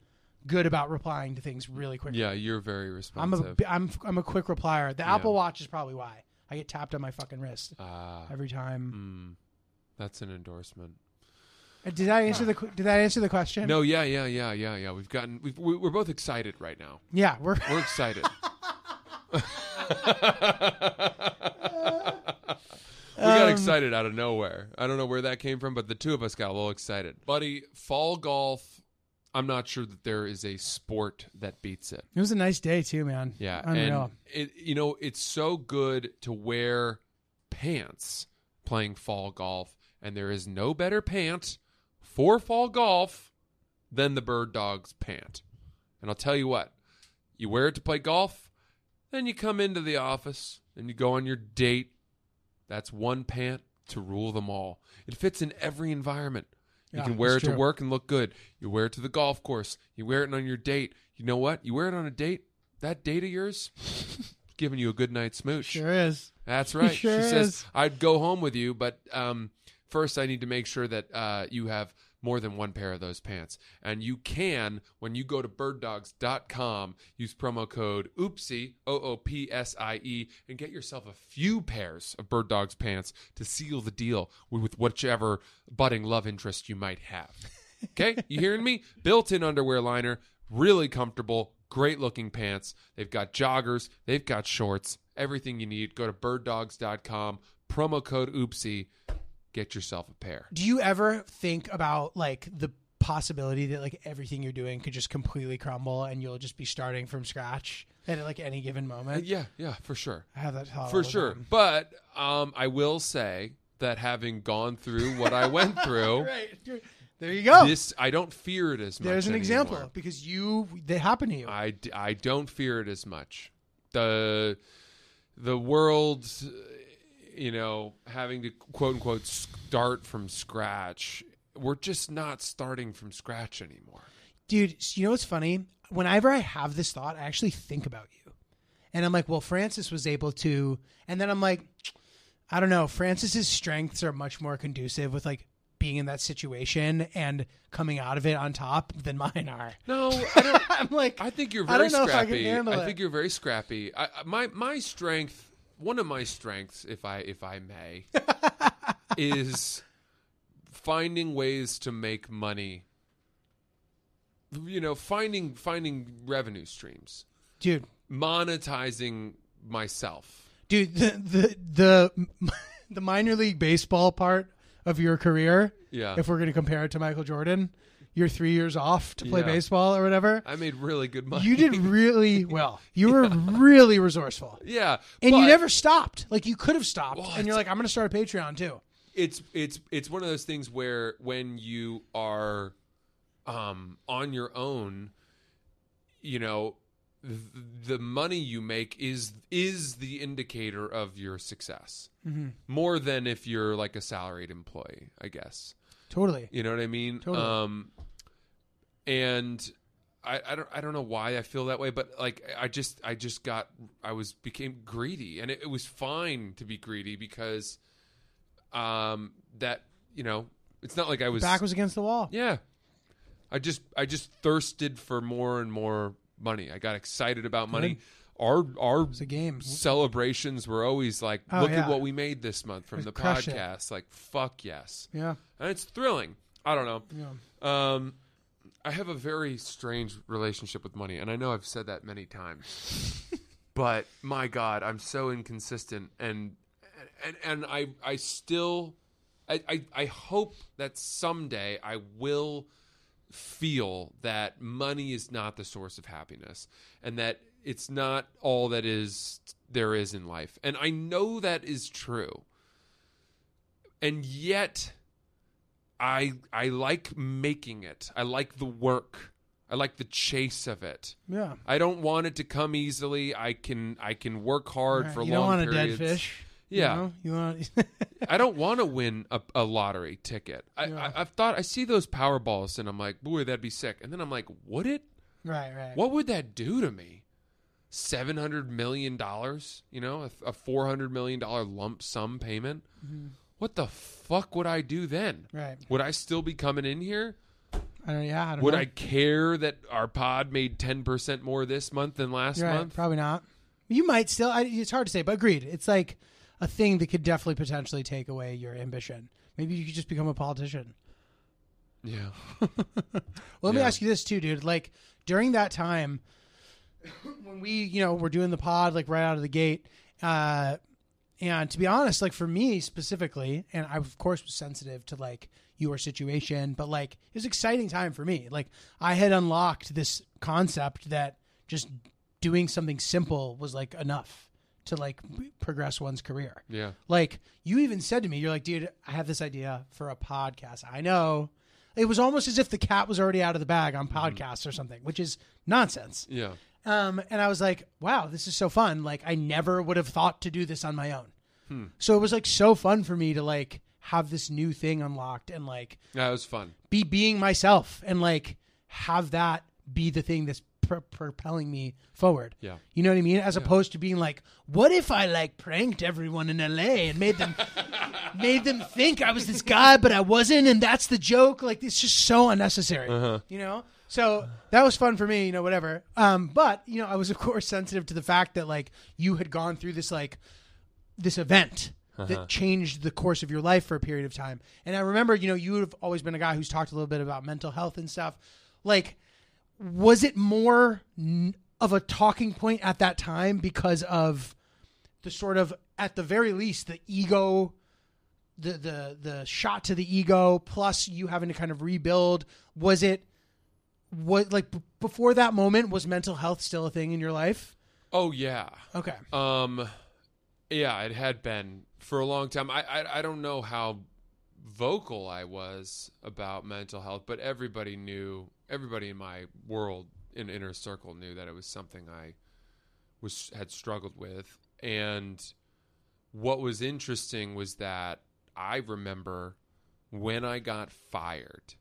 good about replying to things really quickly. Yeah, you're very I'm responsive. a I'm I'm a quick replier. The Apple Watch is probably why I get tapped on my fucking wrist Ah, every time. mm, that's an endorsement. Uh, Did I answer the qu- Did that answer the question? No, yeah, yeah, yeah, yeah, yeah. We've gotten we've, we- we're both excited right now. Yeah, we're We're excited. we got excited out of nowhere. I don't know where that came from, but the two of us got a little excited. Buddy, fall golf, I'm not sure that there is a sport that beats it. it was a nice day too, man. Yeah, unreal. and it you know it's so good to wear pants playing fall golf, and there is no better pant for fall golf than the Bird Dogs pant. And I'll tell you what, you wear it to play golf, then you come into the office and you go on your date. That's one pant to rule them all. It fits in every environment. You Yeah, can wear it it's to true. work and look good. You wear it to the golf course. You wear it on your date. You know what? You wear it on a date. That date of yours, giving you a good night smooch. Sure is. That's right. Sure she says, is. I'd go home with you, but um, first I need to make sure that uh, you have more than one pair of those pants. And you can, when you go to birddogs.com, use promo code OOPSIE, O O P S I E, and get yourself a few pairs of Bird Dogs pants to seal the deal with whichever budding love interest you might have. Okay? You hearing me? Built in underwear liner, really comfortable, great looking pants. They've got joggers, they've got shorts, everything you need. Go to birddogs.com, promo code oopsie, get yourself a pair. Do you ever think about like the possibility that like everything you're doing could just completely crumble and you'll just be starting from scratch at like any given Uh, moment? yeah, yeah, for sure. I have that thought For sure. But um, I will say that having gone through what I went through, Right. There you go. this I don't fear it as much. There's an example because you they happen to you. I I don't fear it as much. The the world, uh, you know, having to quote unquote start from scratch. We're just not starting from scratch anymore. Dude, you know what's funny? Whenever I have this thought, I actually think about you. And I'm like, well, Francis was able to and then I'm like, I don't know, Francis's strengths are much more conducive with like being in that situation and coming out of it on top than mine are. No, I don't. I'm like I think you're I very don't know if I scrappy. handle it. think you're very scrappy. I, I- my my strength, one of my strengths, if I if I may, is finding ways to make money. You know, finding finding revenue streams, dude, monetizing myself. dude, the the the the minor league baseball part of your career, Yeah. if we're going to compare it to Michael Jordan, you're three years off to play Yeah. baseball or whatever. I made really good money. You did really well. You were really resourceful. Yeah. And you never stopped. Like you could have stopped. Well, and you're like, I'm going to start a Patreon too. it's it's it's one of those things where when you are um on your own, you know, the money you make is is the indicator of your success. Mm-hmm. More than if you're like a salaried employee, I guess. Totally. You know what I mean? Totally. Um, and I, I don't I don't know why I feel that way, but like I just I just got I was became greedy, and it, it was fine to be greedy because, um, that you know it's not like I was Back was against the wall. yeah. I just I just thirsted for more and more money. I got excited about money. Our our It's a game. celebrations were always like, Oh, look yeah. at what we made this month from the Crush it. podcast. Like, fuck yes Yeah. and it's thrilling. I don't know. Yeah. Um, I have a very strange relationship with money, and I know I've said that many times. but my God, I'm so inconsistent, and and and I I still I I, I hope that someday I will feel that money is not the source of happiness, and that it's not all that is there is in life, and I know that is true, and yet. I I like making it. I like the work. I like the chase of it. Yeah. I don't want it to come easily. I can I can work hard Right. for you long don't want periods. a dead fish. Yeah. You, know? you want. I don't want to win a, a lottery ticket. I, Yeah. I, I've thought I see those Powerballs and I'm like, boy, that'd be sick. And then I'm like, would it? right. Right. What would that do to me? Seven hundred million dollars. You know, a, a four hundred million dollar lump sum payment. Mm-hmm. What the fuck would I do then? Right. Would I still be coming in here? I don't, yeah. I don't Would know. I care that our pod made ten percent more this month than last Right, month? Probably not. You might still. I, it's hard to say, but agreed. It's like a thing that could definitely potentially take away your ambition. Maybe you could just become a politician. Yeah. Well, let me ask you this too, dude. Like during that time when we, you know, were doing the pod like right out of the gate, uh, and to be honest, like for me specifically, and I of course was sensitive to like your situation, but like it was an exciting time for me. Like I had unlocked this concept that just doing something simple was like enough to like progress one's career. Yeah. Like you even said to me, you're like, dude, I have this idea for a podcast. I know. It was almost as if the cat was already out of the bag on podcasts or something, which is nonsense. Yeah. Um, and I was like, wow, this is so fun. Like I never would have thought to do this on my own. So it was like so fun for me to like have this new thing unlocked and like That was fun. be being myself and like have that be the thing that's pr- propelling me forward. Yeah. You know what I mean? As opposed to being like, what if I like pranked everyone in LA and made them made them think I was this guy, but I wasn't, and that's the joke. Like it's just so unnecessary. You know? So that was fun for me, you know, whatever. Um, but, you know, I was of course sensitive to the fact that like you had gone through this like this event that changed the course of your life for a period of time. And I remember, you know, you have always been a guy who's talked a little bit about mental health and stuff. Like, was it more n- of a talking point at that time because of the sort of, at the very least, the ego, the the the shot to the ego, plus you having to kind of rebuild? Was it what like b- before that moment? Was mental health still a thing in your life? Oh yeah. Okay, Um, yeah, it had been for a long time. I, I I don't know how vocal I was about mental health, but everybody knew. Everybody in my world, in inner circle, knew that it was something I was had struggled with. And what was interesting was that I remember when I got fired,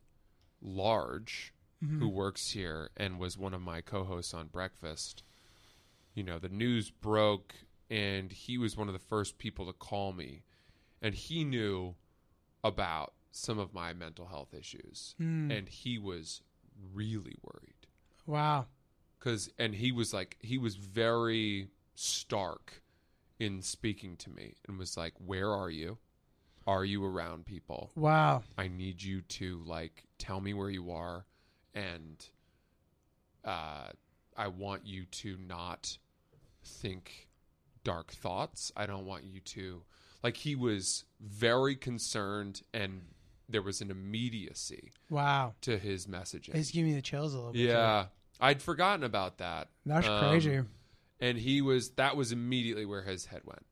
Large, mm-hmm. who works here and was one of my co-hosts on Breakfast you know, the news broke and he was one of the first people to call me and he knew about some of my mental health issues and he was really worried. Wow, cuz and he was like he was very stark in speaking to me and was like where are you? Are you around people? Wow, I need you to like tell me where you are and uh I want you to not think dark thoughts. I don't want you to like he was very concerned and there was an immediacy Wow. to his messaging. It's giving me the chills a little bit. yeah. I'd forgotten about that. That's Um, crazy. And he was that was immediately where his head went.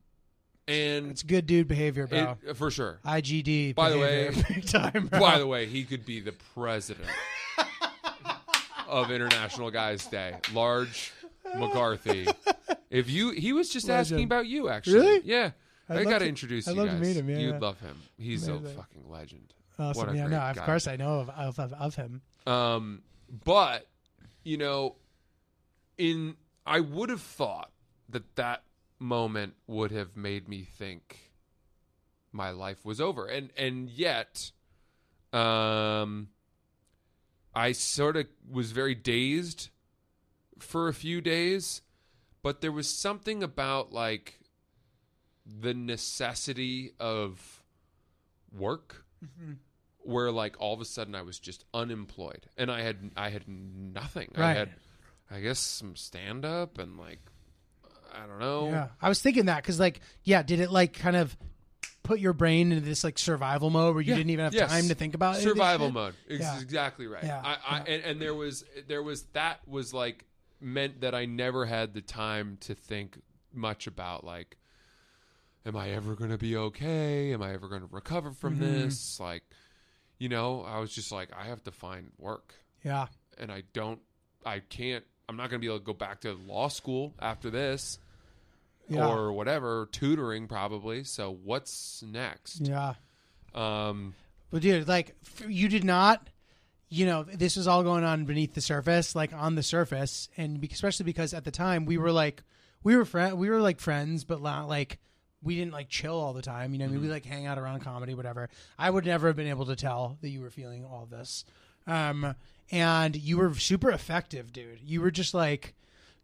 And It's good dude behavior, bro. it, for sure. IGD. By the way- big time. By the way, he could be the president of International Guys Day. Large McCarthy. If you, he was just asking about you, actually. Really? Yeah. I'd I got to to- introduce I'd you love to guys. meet him, yeah, You'd love him. He's a fucking legend. awesome. what a Yeah, great no, of guy. course I know of of, of, of him. Um, but you know, in I would have thought that that moment would have made me think my life was over, and and yet, um, I sort of was very dazed for a few days, but there was something about like the necessity of work mm-hmm. where like all of a sudden I was just unemployed and I had I had nothing. I had I guess some stand up and like I don't know. Yeah, I was thinking that because, like, yeah, did it like kind of put your brain into this like survival mode where you Yeah, didn't even have yes. time to think about this survival mode. Yeah. Exactly right. Yeah, I, I and, and there was there was that was like meant that I never had the time to think much about like am I ever going to be okay? Am I ever going to recover from Mm-hmm. this? Like you know, I was just like I have to find work. Yeah, and I don't, I can't, I'm not going to be able to go back to law school after this yeah, or whatever, tutoring probably. So what's next? yeah. Um, But dude, like, f- you did not. You know, this was all going on beneath the surface, like on the surface, and especially because at the time we were like, we were friend, we were like friends, but not like we didn't like chill all the time. You know, I mean, we like hang out around comedy, whatever. I would never have been able to tell that you were feeling all this. Um, and you were super effective, dude. You were just like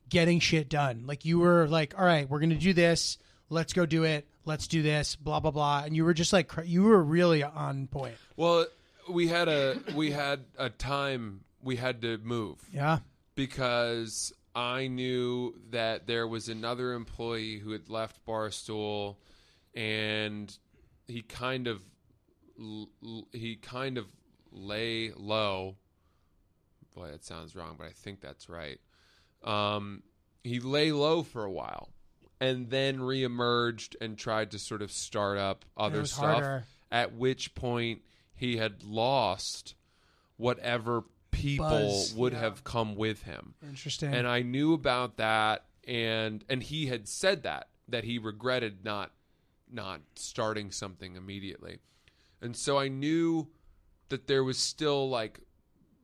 getting shit done. Like you were like, all right, we're gonna do this. Let's go do it. Let's do this. Blah blah blah. And you were just like, cr- you were really on point. well, we had a, we had a time we had to move Yeah. because I knew that there was another employee who had left Barstool and he kind of, l- l- he kind of lay low. Boy, that sounds wrong, but I think that's right. Um, he lay low for a while and then reemerged and tried to sort of start up other was stuff. harder. At which point he had lost whatever people Buzz, would yeah. have come with him. Interesting. And I knew about that and and he had said that that he regretted not not starting something immediately. And so I knew that there was still like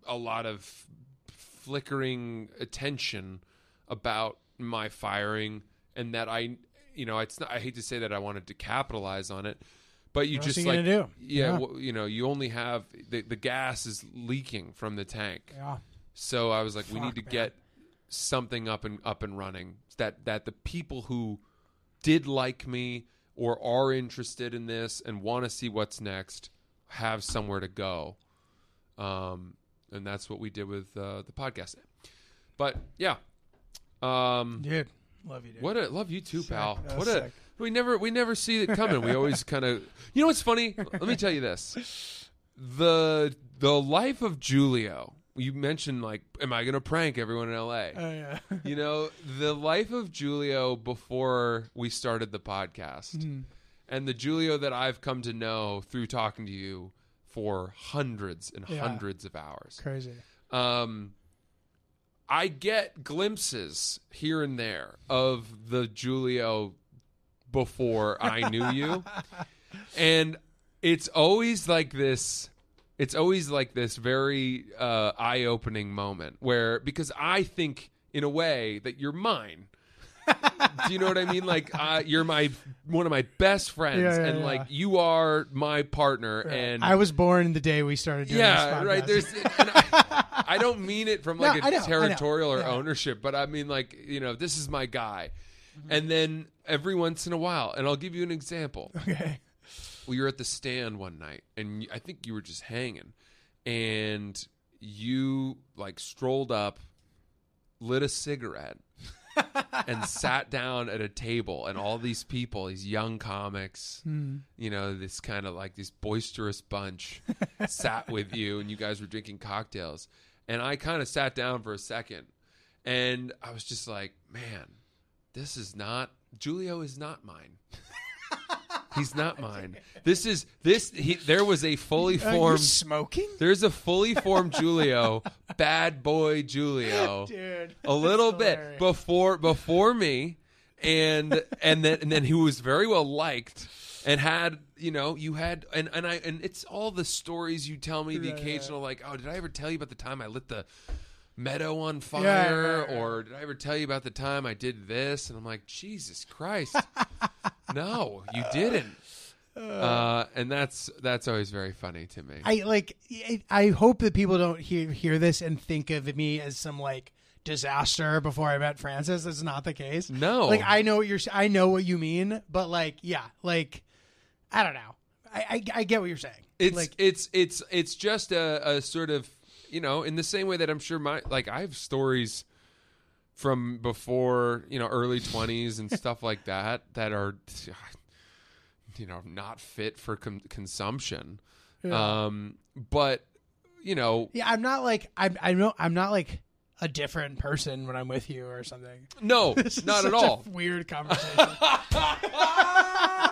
a lot of flickering attention about my firing and that I you know it's not, I hate to say that I wanted to capitalize on it but you What just like yeah, Yeah. w- you know you only have the the gas is leaking from the tank yeah. so I was like, we need to man. get something up and up and running that that the people who did like me or are interested in this and want to see what's next have somewhere to go. Um, and that's what we did with uh, the podcast. But yeah, um, Dude, love you, dude. what a love you too, pal. What a sick. We never we never see it coming. We always kind of you know what's funny. Let me tell you this: the the life of Julio. You mentioned like, am I going to prank everyone in L.A.? Oh yeah. you know, the life of Julio before we started the podcast, Hmm. and the Julio that I've come to know through talking to you for hundreds and Yeah. hundreds of hours. Crazy. Um, I get glimpses here and there of the Julio before I knew you, and it's always like this. It's always like this very uh, eye-opening moment where because I think in a way that you're mine. Do you know what I mean? Like uh, you're my one of my best friends, Yeah, yeah, and yeah. like you are my partner, and I was born the day we started doing yeah, this right. There's, I, I don't mean it from like No, a know, territorial or ownership, but I mean like you know, this is my guy. Mm-hmm. And then every once in a while, and I'll give you an example. okay. We were at the stand one night, and I think you were just hanging, and you like strolled up, lit a cigarette, and sat down at a table, and all these people, these young comics, Hmm. you know, this kind of like this boisterous bunch, sat with you, and you guys were drinking cocktails, and I kind of sat down for a second, and I was just like, man, this is not Julio is not mine. He's not mine. This is this. He, there was a fully formed. smoking, There's a fully formed Julio, bad boy Julio, dude. a little bit hilarious. before before me, and and then and then he was very well liked and had you know you had and and I and it's all the stories you tell me the occasional like oh did I ever tell you about the time I lit the meadow on fire Yeah, or did I ever tell you about the time I did this and I'm like Jesus Christ no you didn't uh, and that's that's always very funny to me I like. I, I hope that people don't hear hear this and think of me as some like disaster before I met Francis. That's not the case. no Like I know what you're. I know what you mean, but like, yeah, like I don't know. I I, I get what you're saying. It's like it's it's it's just a, a sort of you know in the same way that I'm sure my like I have stories from before you know early twenties and stuff like that that are you know not fit for com- consumption. Yeah. Um, but you know yeah, I'm not like I'm. I know I'm not like a different person when I'm with you or something. no, not at all. weird conversation.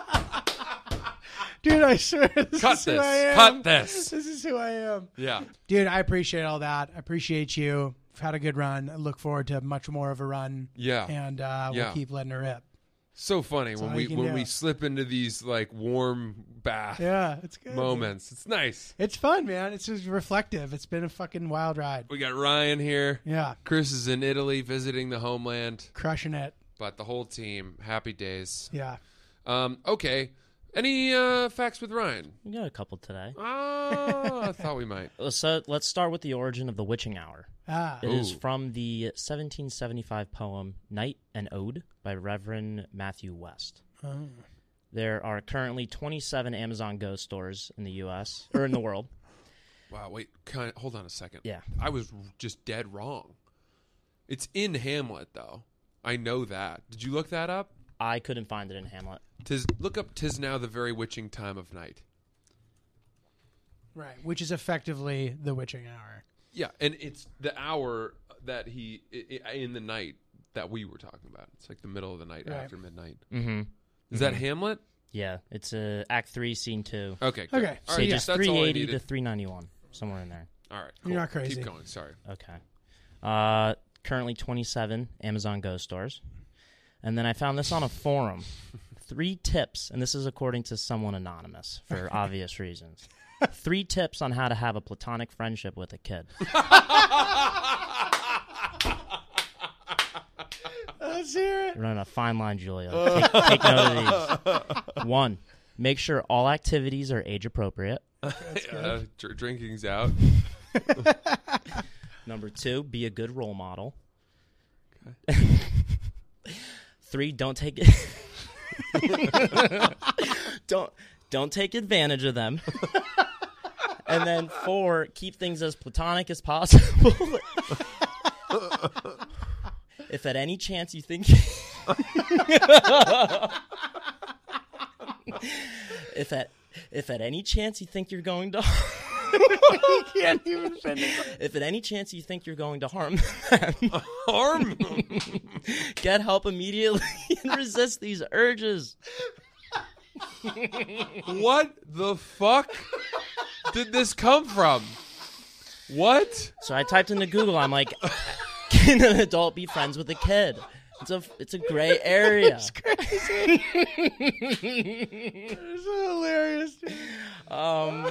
Dude, I swear. This Cut is who this. I am. Cut this. This is who I am. Yeah. Dude, I appreciate all that. I appreciate you. We've had a good run. I look forward to much more of a run. Yeah. And uh, we'll Yeah. keep letting her rip. So funny when we when do. we slip into these like warm bath Yeah, it's good. moments. It's nice. It's fun, man. It's just reflective. It's been a fucking wild ride. We got Ryan here. Yeah, Chris is in Italy visiting the homeland, crushing it. but the whole team, happy days. Yeah. Um, okay. Any uh, facts with Ryan? We got a couple today. Oh, I thought we might. So let's start with the origin of the witching hour. Ah. It is Ooh. from the 1775 poem Night and Ode by Reverend Matthew West. Oh. There are currently 27 Amazon Go stores in the U.S. or in the world. Wow, wait, kind hold on a second. Yeah. I was just dead wrong. It's in Hamlet, though. I know that. Did you look that up? I couldn't find it in Hamlet. Tis look up. Tis now the very witching time of night. Right. Which is effectively the witching hour. Yeah, and it's the hour that he i- i- in the night that we were talking about. It's like the middle of the night Right. after midnight. Mm-hmm. Is that Hamlet? Yeah, it's uh, Act Three, Scene Two. Okay. Good. Okay, All so right. yeah. just that's all I 380 needed. to 391, somewhere in there. All right. You're cool. not crazy. Keep going. Sorry. Okay. Uh, currently 27 Amazon Go stores. And then I found this on a forum. Three tips, and this is according to someone anonymous for obvious reasons. Three tips on how to have a platonic friendship with a kid. Let's hear it. You're running a fine line, Julio. Take, take note of these. One, make sure all activities are age appropriate. Uh, dr- drinking's out. Number two, be a good role model. Three, don't take it. don't don't take advantage of them. and then four, keep things as platonic as possible. if at any chance you think if at if at any chance you think you're going to Can't even finish. if at any chance you think you're going to harm them, Harm. them, get help immediately and resist these urges. what the fuck did this come from? What? So I typed into Google. I'm like, can an adult be friends with a kid? It's a it's a gray area. It's crazy. it's hilarious. Um,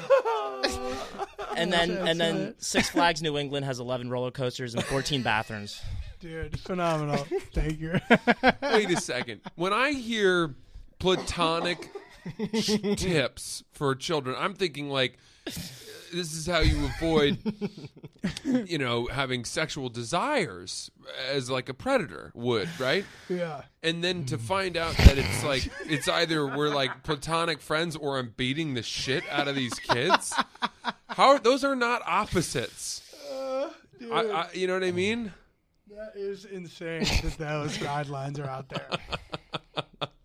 and then and then Six Flags New England has 11 roller coasters and 14 bathrooms. Dude, phenomenal. Thank you. Wait a second. When I hear platonic tips for children, I'm thinking like this is how you avoid you know having sexual desires as like a predator would, right? yeah. And then to find out that it's like it's either we're like platonic friends or I'm beating the shit out of these kids. How those are not opposites. I, I, you know what I mean? That is insane that those guidelines are out there. Uh,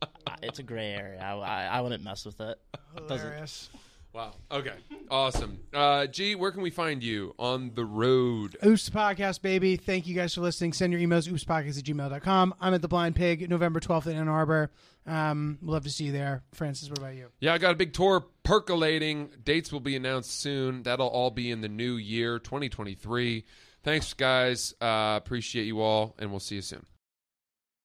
It's a gray area. I, I, I wouldn't mess with it. Doesn't- Hilarious. Wow. Okay. Awesome. Uh, G, where can we find you on the road? Oops Podcast, baby. Thank you guys for listening. Send your emails, oospodcast at gmail.com. I'm at the Blind Pig, November 12th in Ann Arbor. Um, love to see you there. Francis, what about you? Yeah, I got a big tour percolating. Dates will be announced soon. That'll all be in the new year, 2023. Thanks, guys. Uh, appreciate you all, and we'll see you soon.